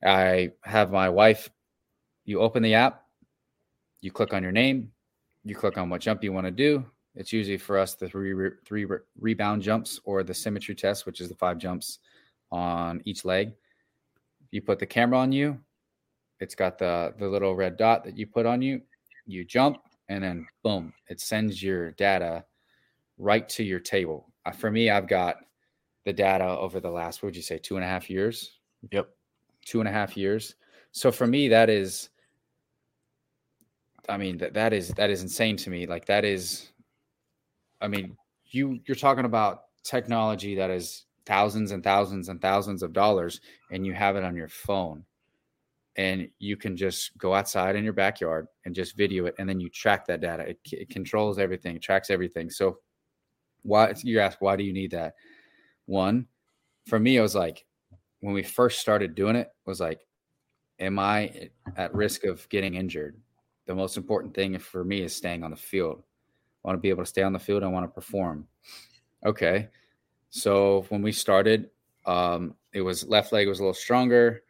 I have my wife you open the app, you click on your name, you click on what jump you want to do. It's usually for us the three re- three re- rebound jumps or the symmetry test, which is the five jumps on each leg. You put the camera on you. It's got the the little red dot that you put on you. You jump, and then boom, it sends your data right to your table. Uh, for me, I've got the data over the last, what would you say, two and a half years? Yep, two and a half years. So for me, that is I mean that that is that is insane to me. Like that is, I mean, you you're talking about technology that is thousands and thousands and thousands of dollars, and you have it on your phone, and you can just go outside in your backyard and just video it, and then you track that data. It, it controls everything, it tracks everything. So, why you ask why do you need that? One, for me, it was like when we first started doing it, was like, am I at risk of getting injured? the most important thing for me is staying on the field. Want to be able to stay on the field. I want to perform. Okay. So when we started, um, it was left leg was a little stronger,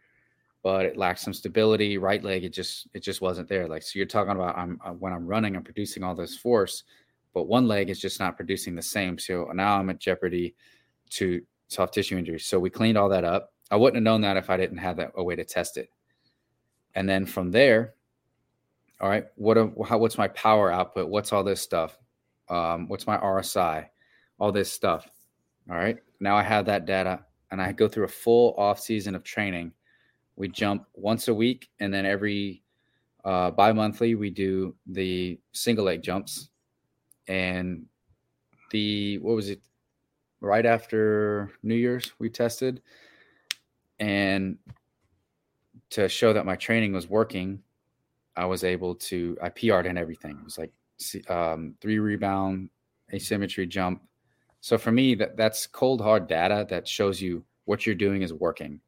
but it lacked some stability. Right leg, it just it just wasn't there. Like so, you're talking about I'm uh, when I'm running, I'm producing all this force, but one leg is just not producing the same. So now I'm at jeopardy to soft tissue injury. So we cleaned all that up. I wouldn't have known that if I didn't have that a way to test it. And then from there, all right what how, what's my power output what's all this stuff um, what's my rsi all this stuff all right now i have that data and i go through a full off season of training we jump once a week, and then every uh, bi-monthly we do the single leg jumps. And the what was it? Right after New Year's, we tested, and to show that my training was working, I was able to I PR'd in everything. It was like um, three rebound, asymmetry jump. So for me, that that's cold hard data that shows you what you're doing is working.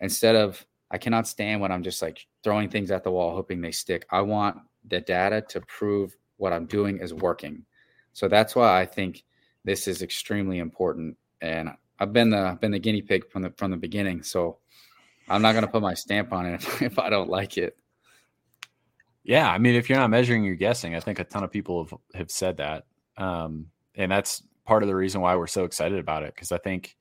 Instead of I cannot stand when I'm just like throwing things at the wall hoping they stick. I want the data to prove what I'm doing is working. So that's why I think this is extremely important. And I've been the been the guinea pig from the from the beginning. So I'm not going to put my stamp on it if, (laughs) if I don't like it. Yeah, I mean, if you're not measuring, you're guessing. I think a ton of people have have said that, um, and that's part of the reason why we're so excited about it. Because I think,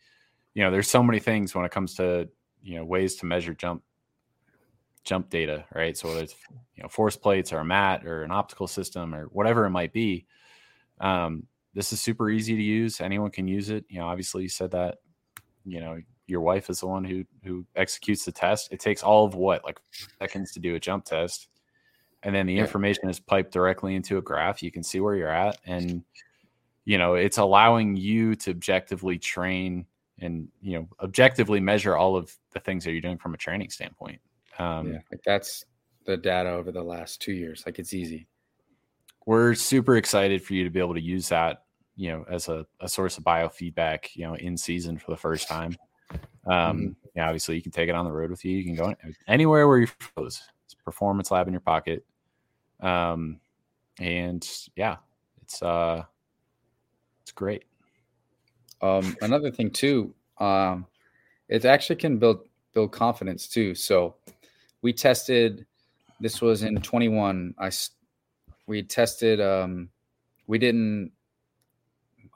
you know, there's so many things when it comes to you know ways to measure jump jump data, right? So whether it's you know force plates or a mat or an optical system or whatever it might be, um, this is super easy to use. Anyone can use it. You know, obviously you said that. You know, your wife is the one who who executes the test. It takes all of what like seconds to do a jump test and then the yeah. information is piped directly into a graph you can see where you're at and you know it's allowing you to objectively train and you know objectively measure all of the things that you're doing from a training standpoint um, yeah like that's the data over the last two years like it's easy we're super excited for you to be able to use that you know as a, a source of biofeedback you know in season for the first time um mm-hmm. yeah obviously you can take it on the road with you you can go anywhere where you're froze performance lab in your pocket. Um, and yeah, it's uh, it's great. Um, another thing too, um, it actually can build build confidence too. So we tested. This was in 21. I we tested. Um, we didn't.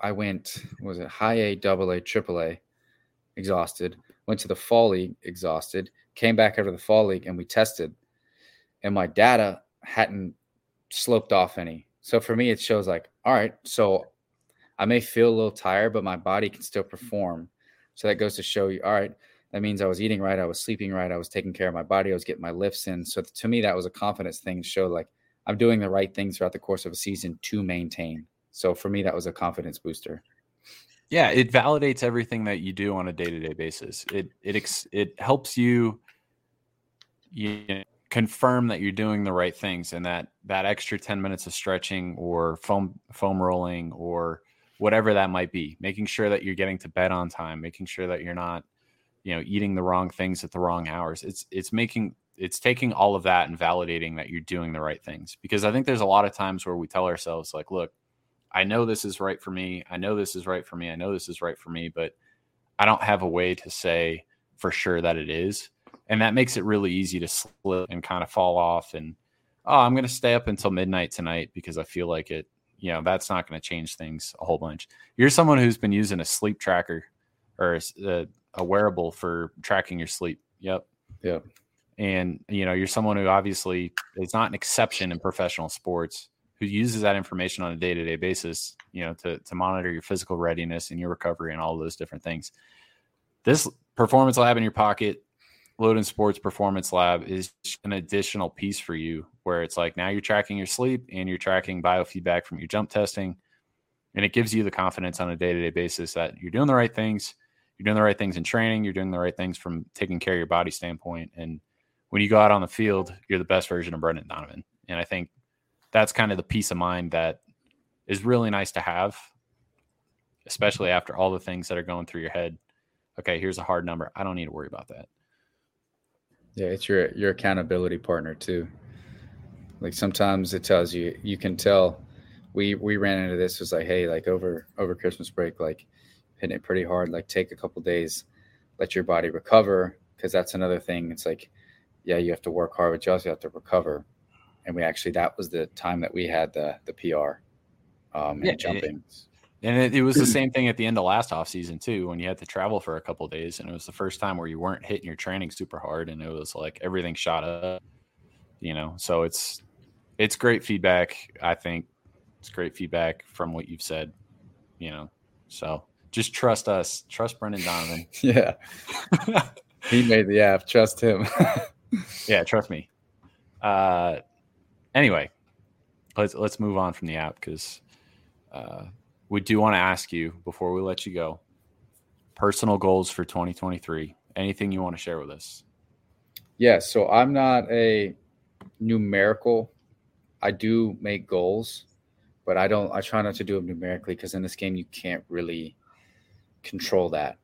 I went. was it high A, double A, triple A, exhausted. Went to the fall league, exhausted. Came back after the fall league, and we tested and my data hadn't sloped off any. So for me, it shows like, all right, so I may feel a little tired, but my body can still perform. So that goes to show you, all right, that means I was eating right, I was sleeping right, I was taking care of my body, I was getting my lifts in. So to me, that was a confidence thing to show like I'm doing the right things throughout the course of a season to maintain. So for me, that was a confidence booster. Yeah, it validates everything that you do on a day to day basis. It it ex- it helps you, you know, confirm that you're doing the right things and that that extra 10 minutes of stretching or foam foam rolling or whatever that might be making sure that you're getting to bed on time making sure that you're not you know eating the wrong things at the wrong hours. It's it's making it's taking all of that and validating that you're doing the right things. Because i think there's a lot of times where we tell ourselves like look i know this is right for me. I know this is right for me. I know this is right for me. But i don't have a way to say for sure that it is and that makes it really easy to slip and kind of fall off and oh i'm going to stay up until midnight tonight because i feel like it you know that's not going to change things a whole bunch. You're someone who's been using a sleep tracker or a, uh, a wearable for tracking your sleep. Yep. Yep and you know you're someone who obviously is not an exception in professional sports who uses that information on a day-to-day basis you know to, to monitor your physical readiness and your recovery and all those different things. This performance lab in your pocket Loden Sports Performance Lab is an additional piece for you where it's like now you're tracking your sleep and you're tracking biofeedback from your jump testing. And it gives you the confidence on a day to day basis that you're doing the right things. You're doing the right things in training. You're doing the right things from taking care of your body standpoint. And when you go out on the field, you're the best version of Brendan Donovan. And I think that's kind of the peace of mind that is really nice to have, especially after all the things that are going through your head. Okay, here's a hard number. I don't need to worry about that. Yeah, it's your your accountability partner too. Like sometimes it tells you you can tell we we ran into this was like, hey, like over over Christmas break, like hitting it pretty hard, like take a couple days, let your body recover. Cause that's another thing. It's like, yeah, you have to work hard, but you also have to recover. And we actually that was the time that we had the the PR um yeah, jumping. It, and it, it, was the (clears throat) same thing at the end of last off season too, when you had to travel for a couple days, and it was the first time where you weren't hitting your training super hard, and it was like everything shot up. You know, so it's it's great feedback. I think it's great feedback from what you've said. You know, so just trust us, trust Brendan Donovan. (laughs) yeah. he made the app. Trust him. (laughs) yeah, trust me. Uh, anyway, let's let's move on from the app because uh, we do want to ask you before we let you go. Personal goals for 2023. Anything you want to share with us? Yeah, so I'm not a numerical. I do make goals, but I don't. I try not to do them numerically because in this game you can't really control that.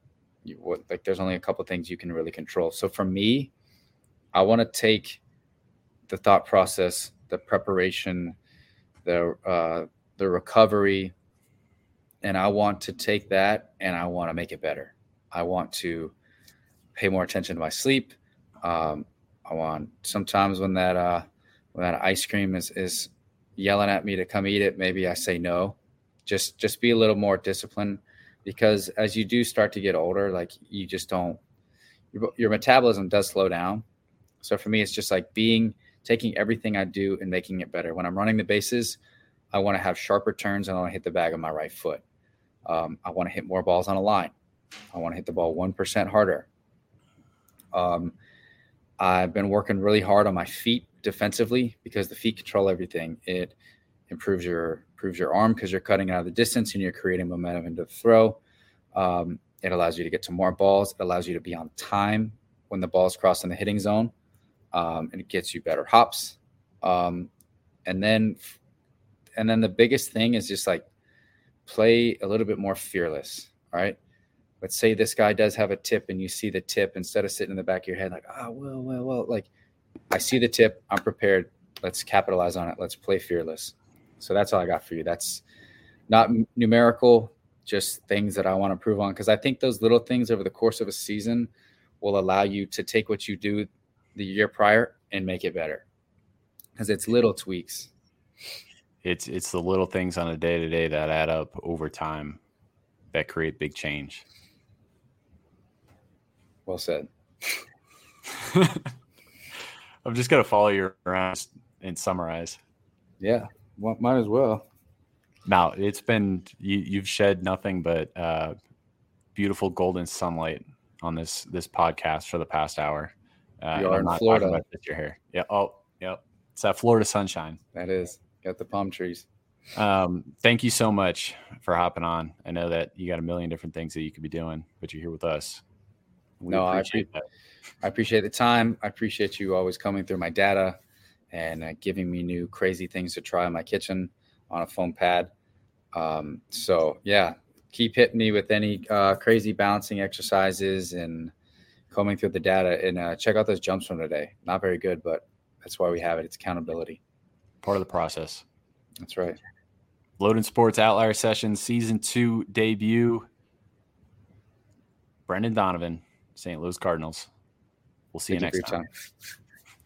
You, what, like there's only a couple things you can really control. So for me, I want to take the thought process, the preparation, the uh, the recovery, and I want to take that and I want to make it better. I want to pay more attention to my sleep. Um, I want sometimes when that uh, when that ice cream is is yelling at me to come eat it, maybe I say no. Just just be a little more disciplined because as you do start to get older, like you just don't your, your metabolism does slow down. So for me, it's just like being taking everything I do and making it better. When I'm running the bases, I want to have sharper turns and I want to hit the bag of my right foot. Um, I want to hit more balls on a line. I want to hit the ball 1% harder. Um, I've been working really hard on my feet defensively because the feet control everything. It improves your improves your arm because you're cutting out of the distance and you're creating momentum into the throw. Um, it allows you to get to more balls. It allows you to be on time when the ball is crossing the hitting zone um, and it gets you better hops. Um, and then, and then the biggest thing is just like play a little bit more fearless. Right. Let's say this guy does have a tip and you see the tip instead of sitting in the back of your head, like, oh, well, well, well, like I see the tip. I'm prepared. Let's capitalize on it. Let's play fearless. So that's all I got for you. That's not numerical, just things that I want to improve on. Cause I think those little things over the course of a season will allow you to take what you do the year prior and make it better because it's little tweaks it's it's the little things on a day to day that add up over time that create big change well said (laughs) i'm just going to follow you around and summarize yeah well, might as well now it's been you, you've shed nothing but uh, beautiful golden sunlight on this this podcast for the past hour uh, you are in Florida. You're here. Yeah. Oh, yep. It's that Florida sunshine. That is. Got the palm trees. Um, thank you so much for hopping on. I know that you got a million different things that you could be doing, but you're here with us. We no, appreciate I, appreciate, I appreciate the time. I appreciate you always coming through my data and uh, giving me new crazy things to try in my kitchen on a foam pad. Um, so yeah, keep hitting me with any uh, crazy balancing exercises and combing through the data and uh, check out those jumps from today. Not very good, but that's why we have it. It's accountability. Part of the process. That's right. Loden Sports Outlier Session Season 2 debut. Brendan Donovan, St. Louis Cardinals. We'll see Thank you next you time. time.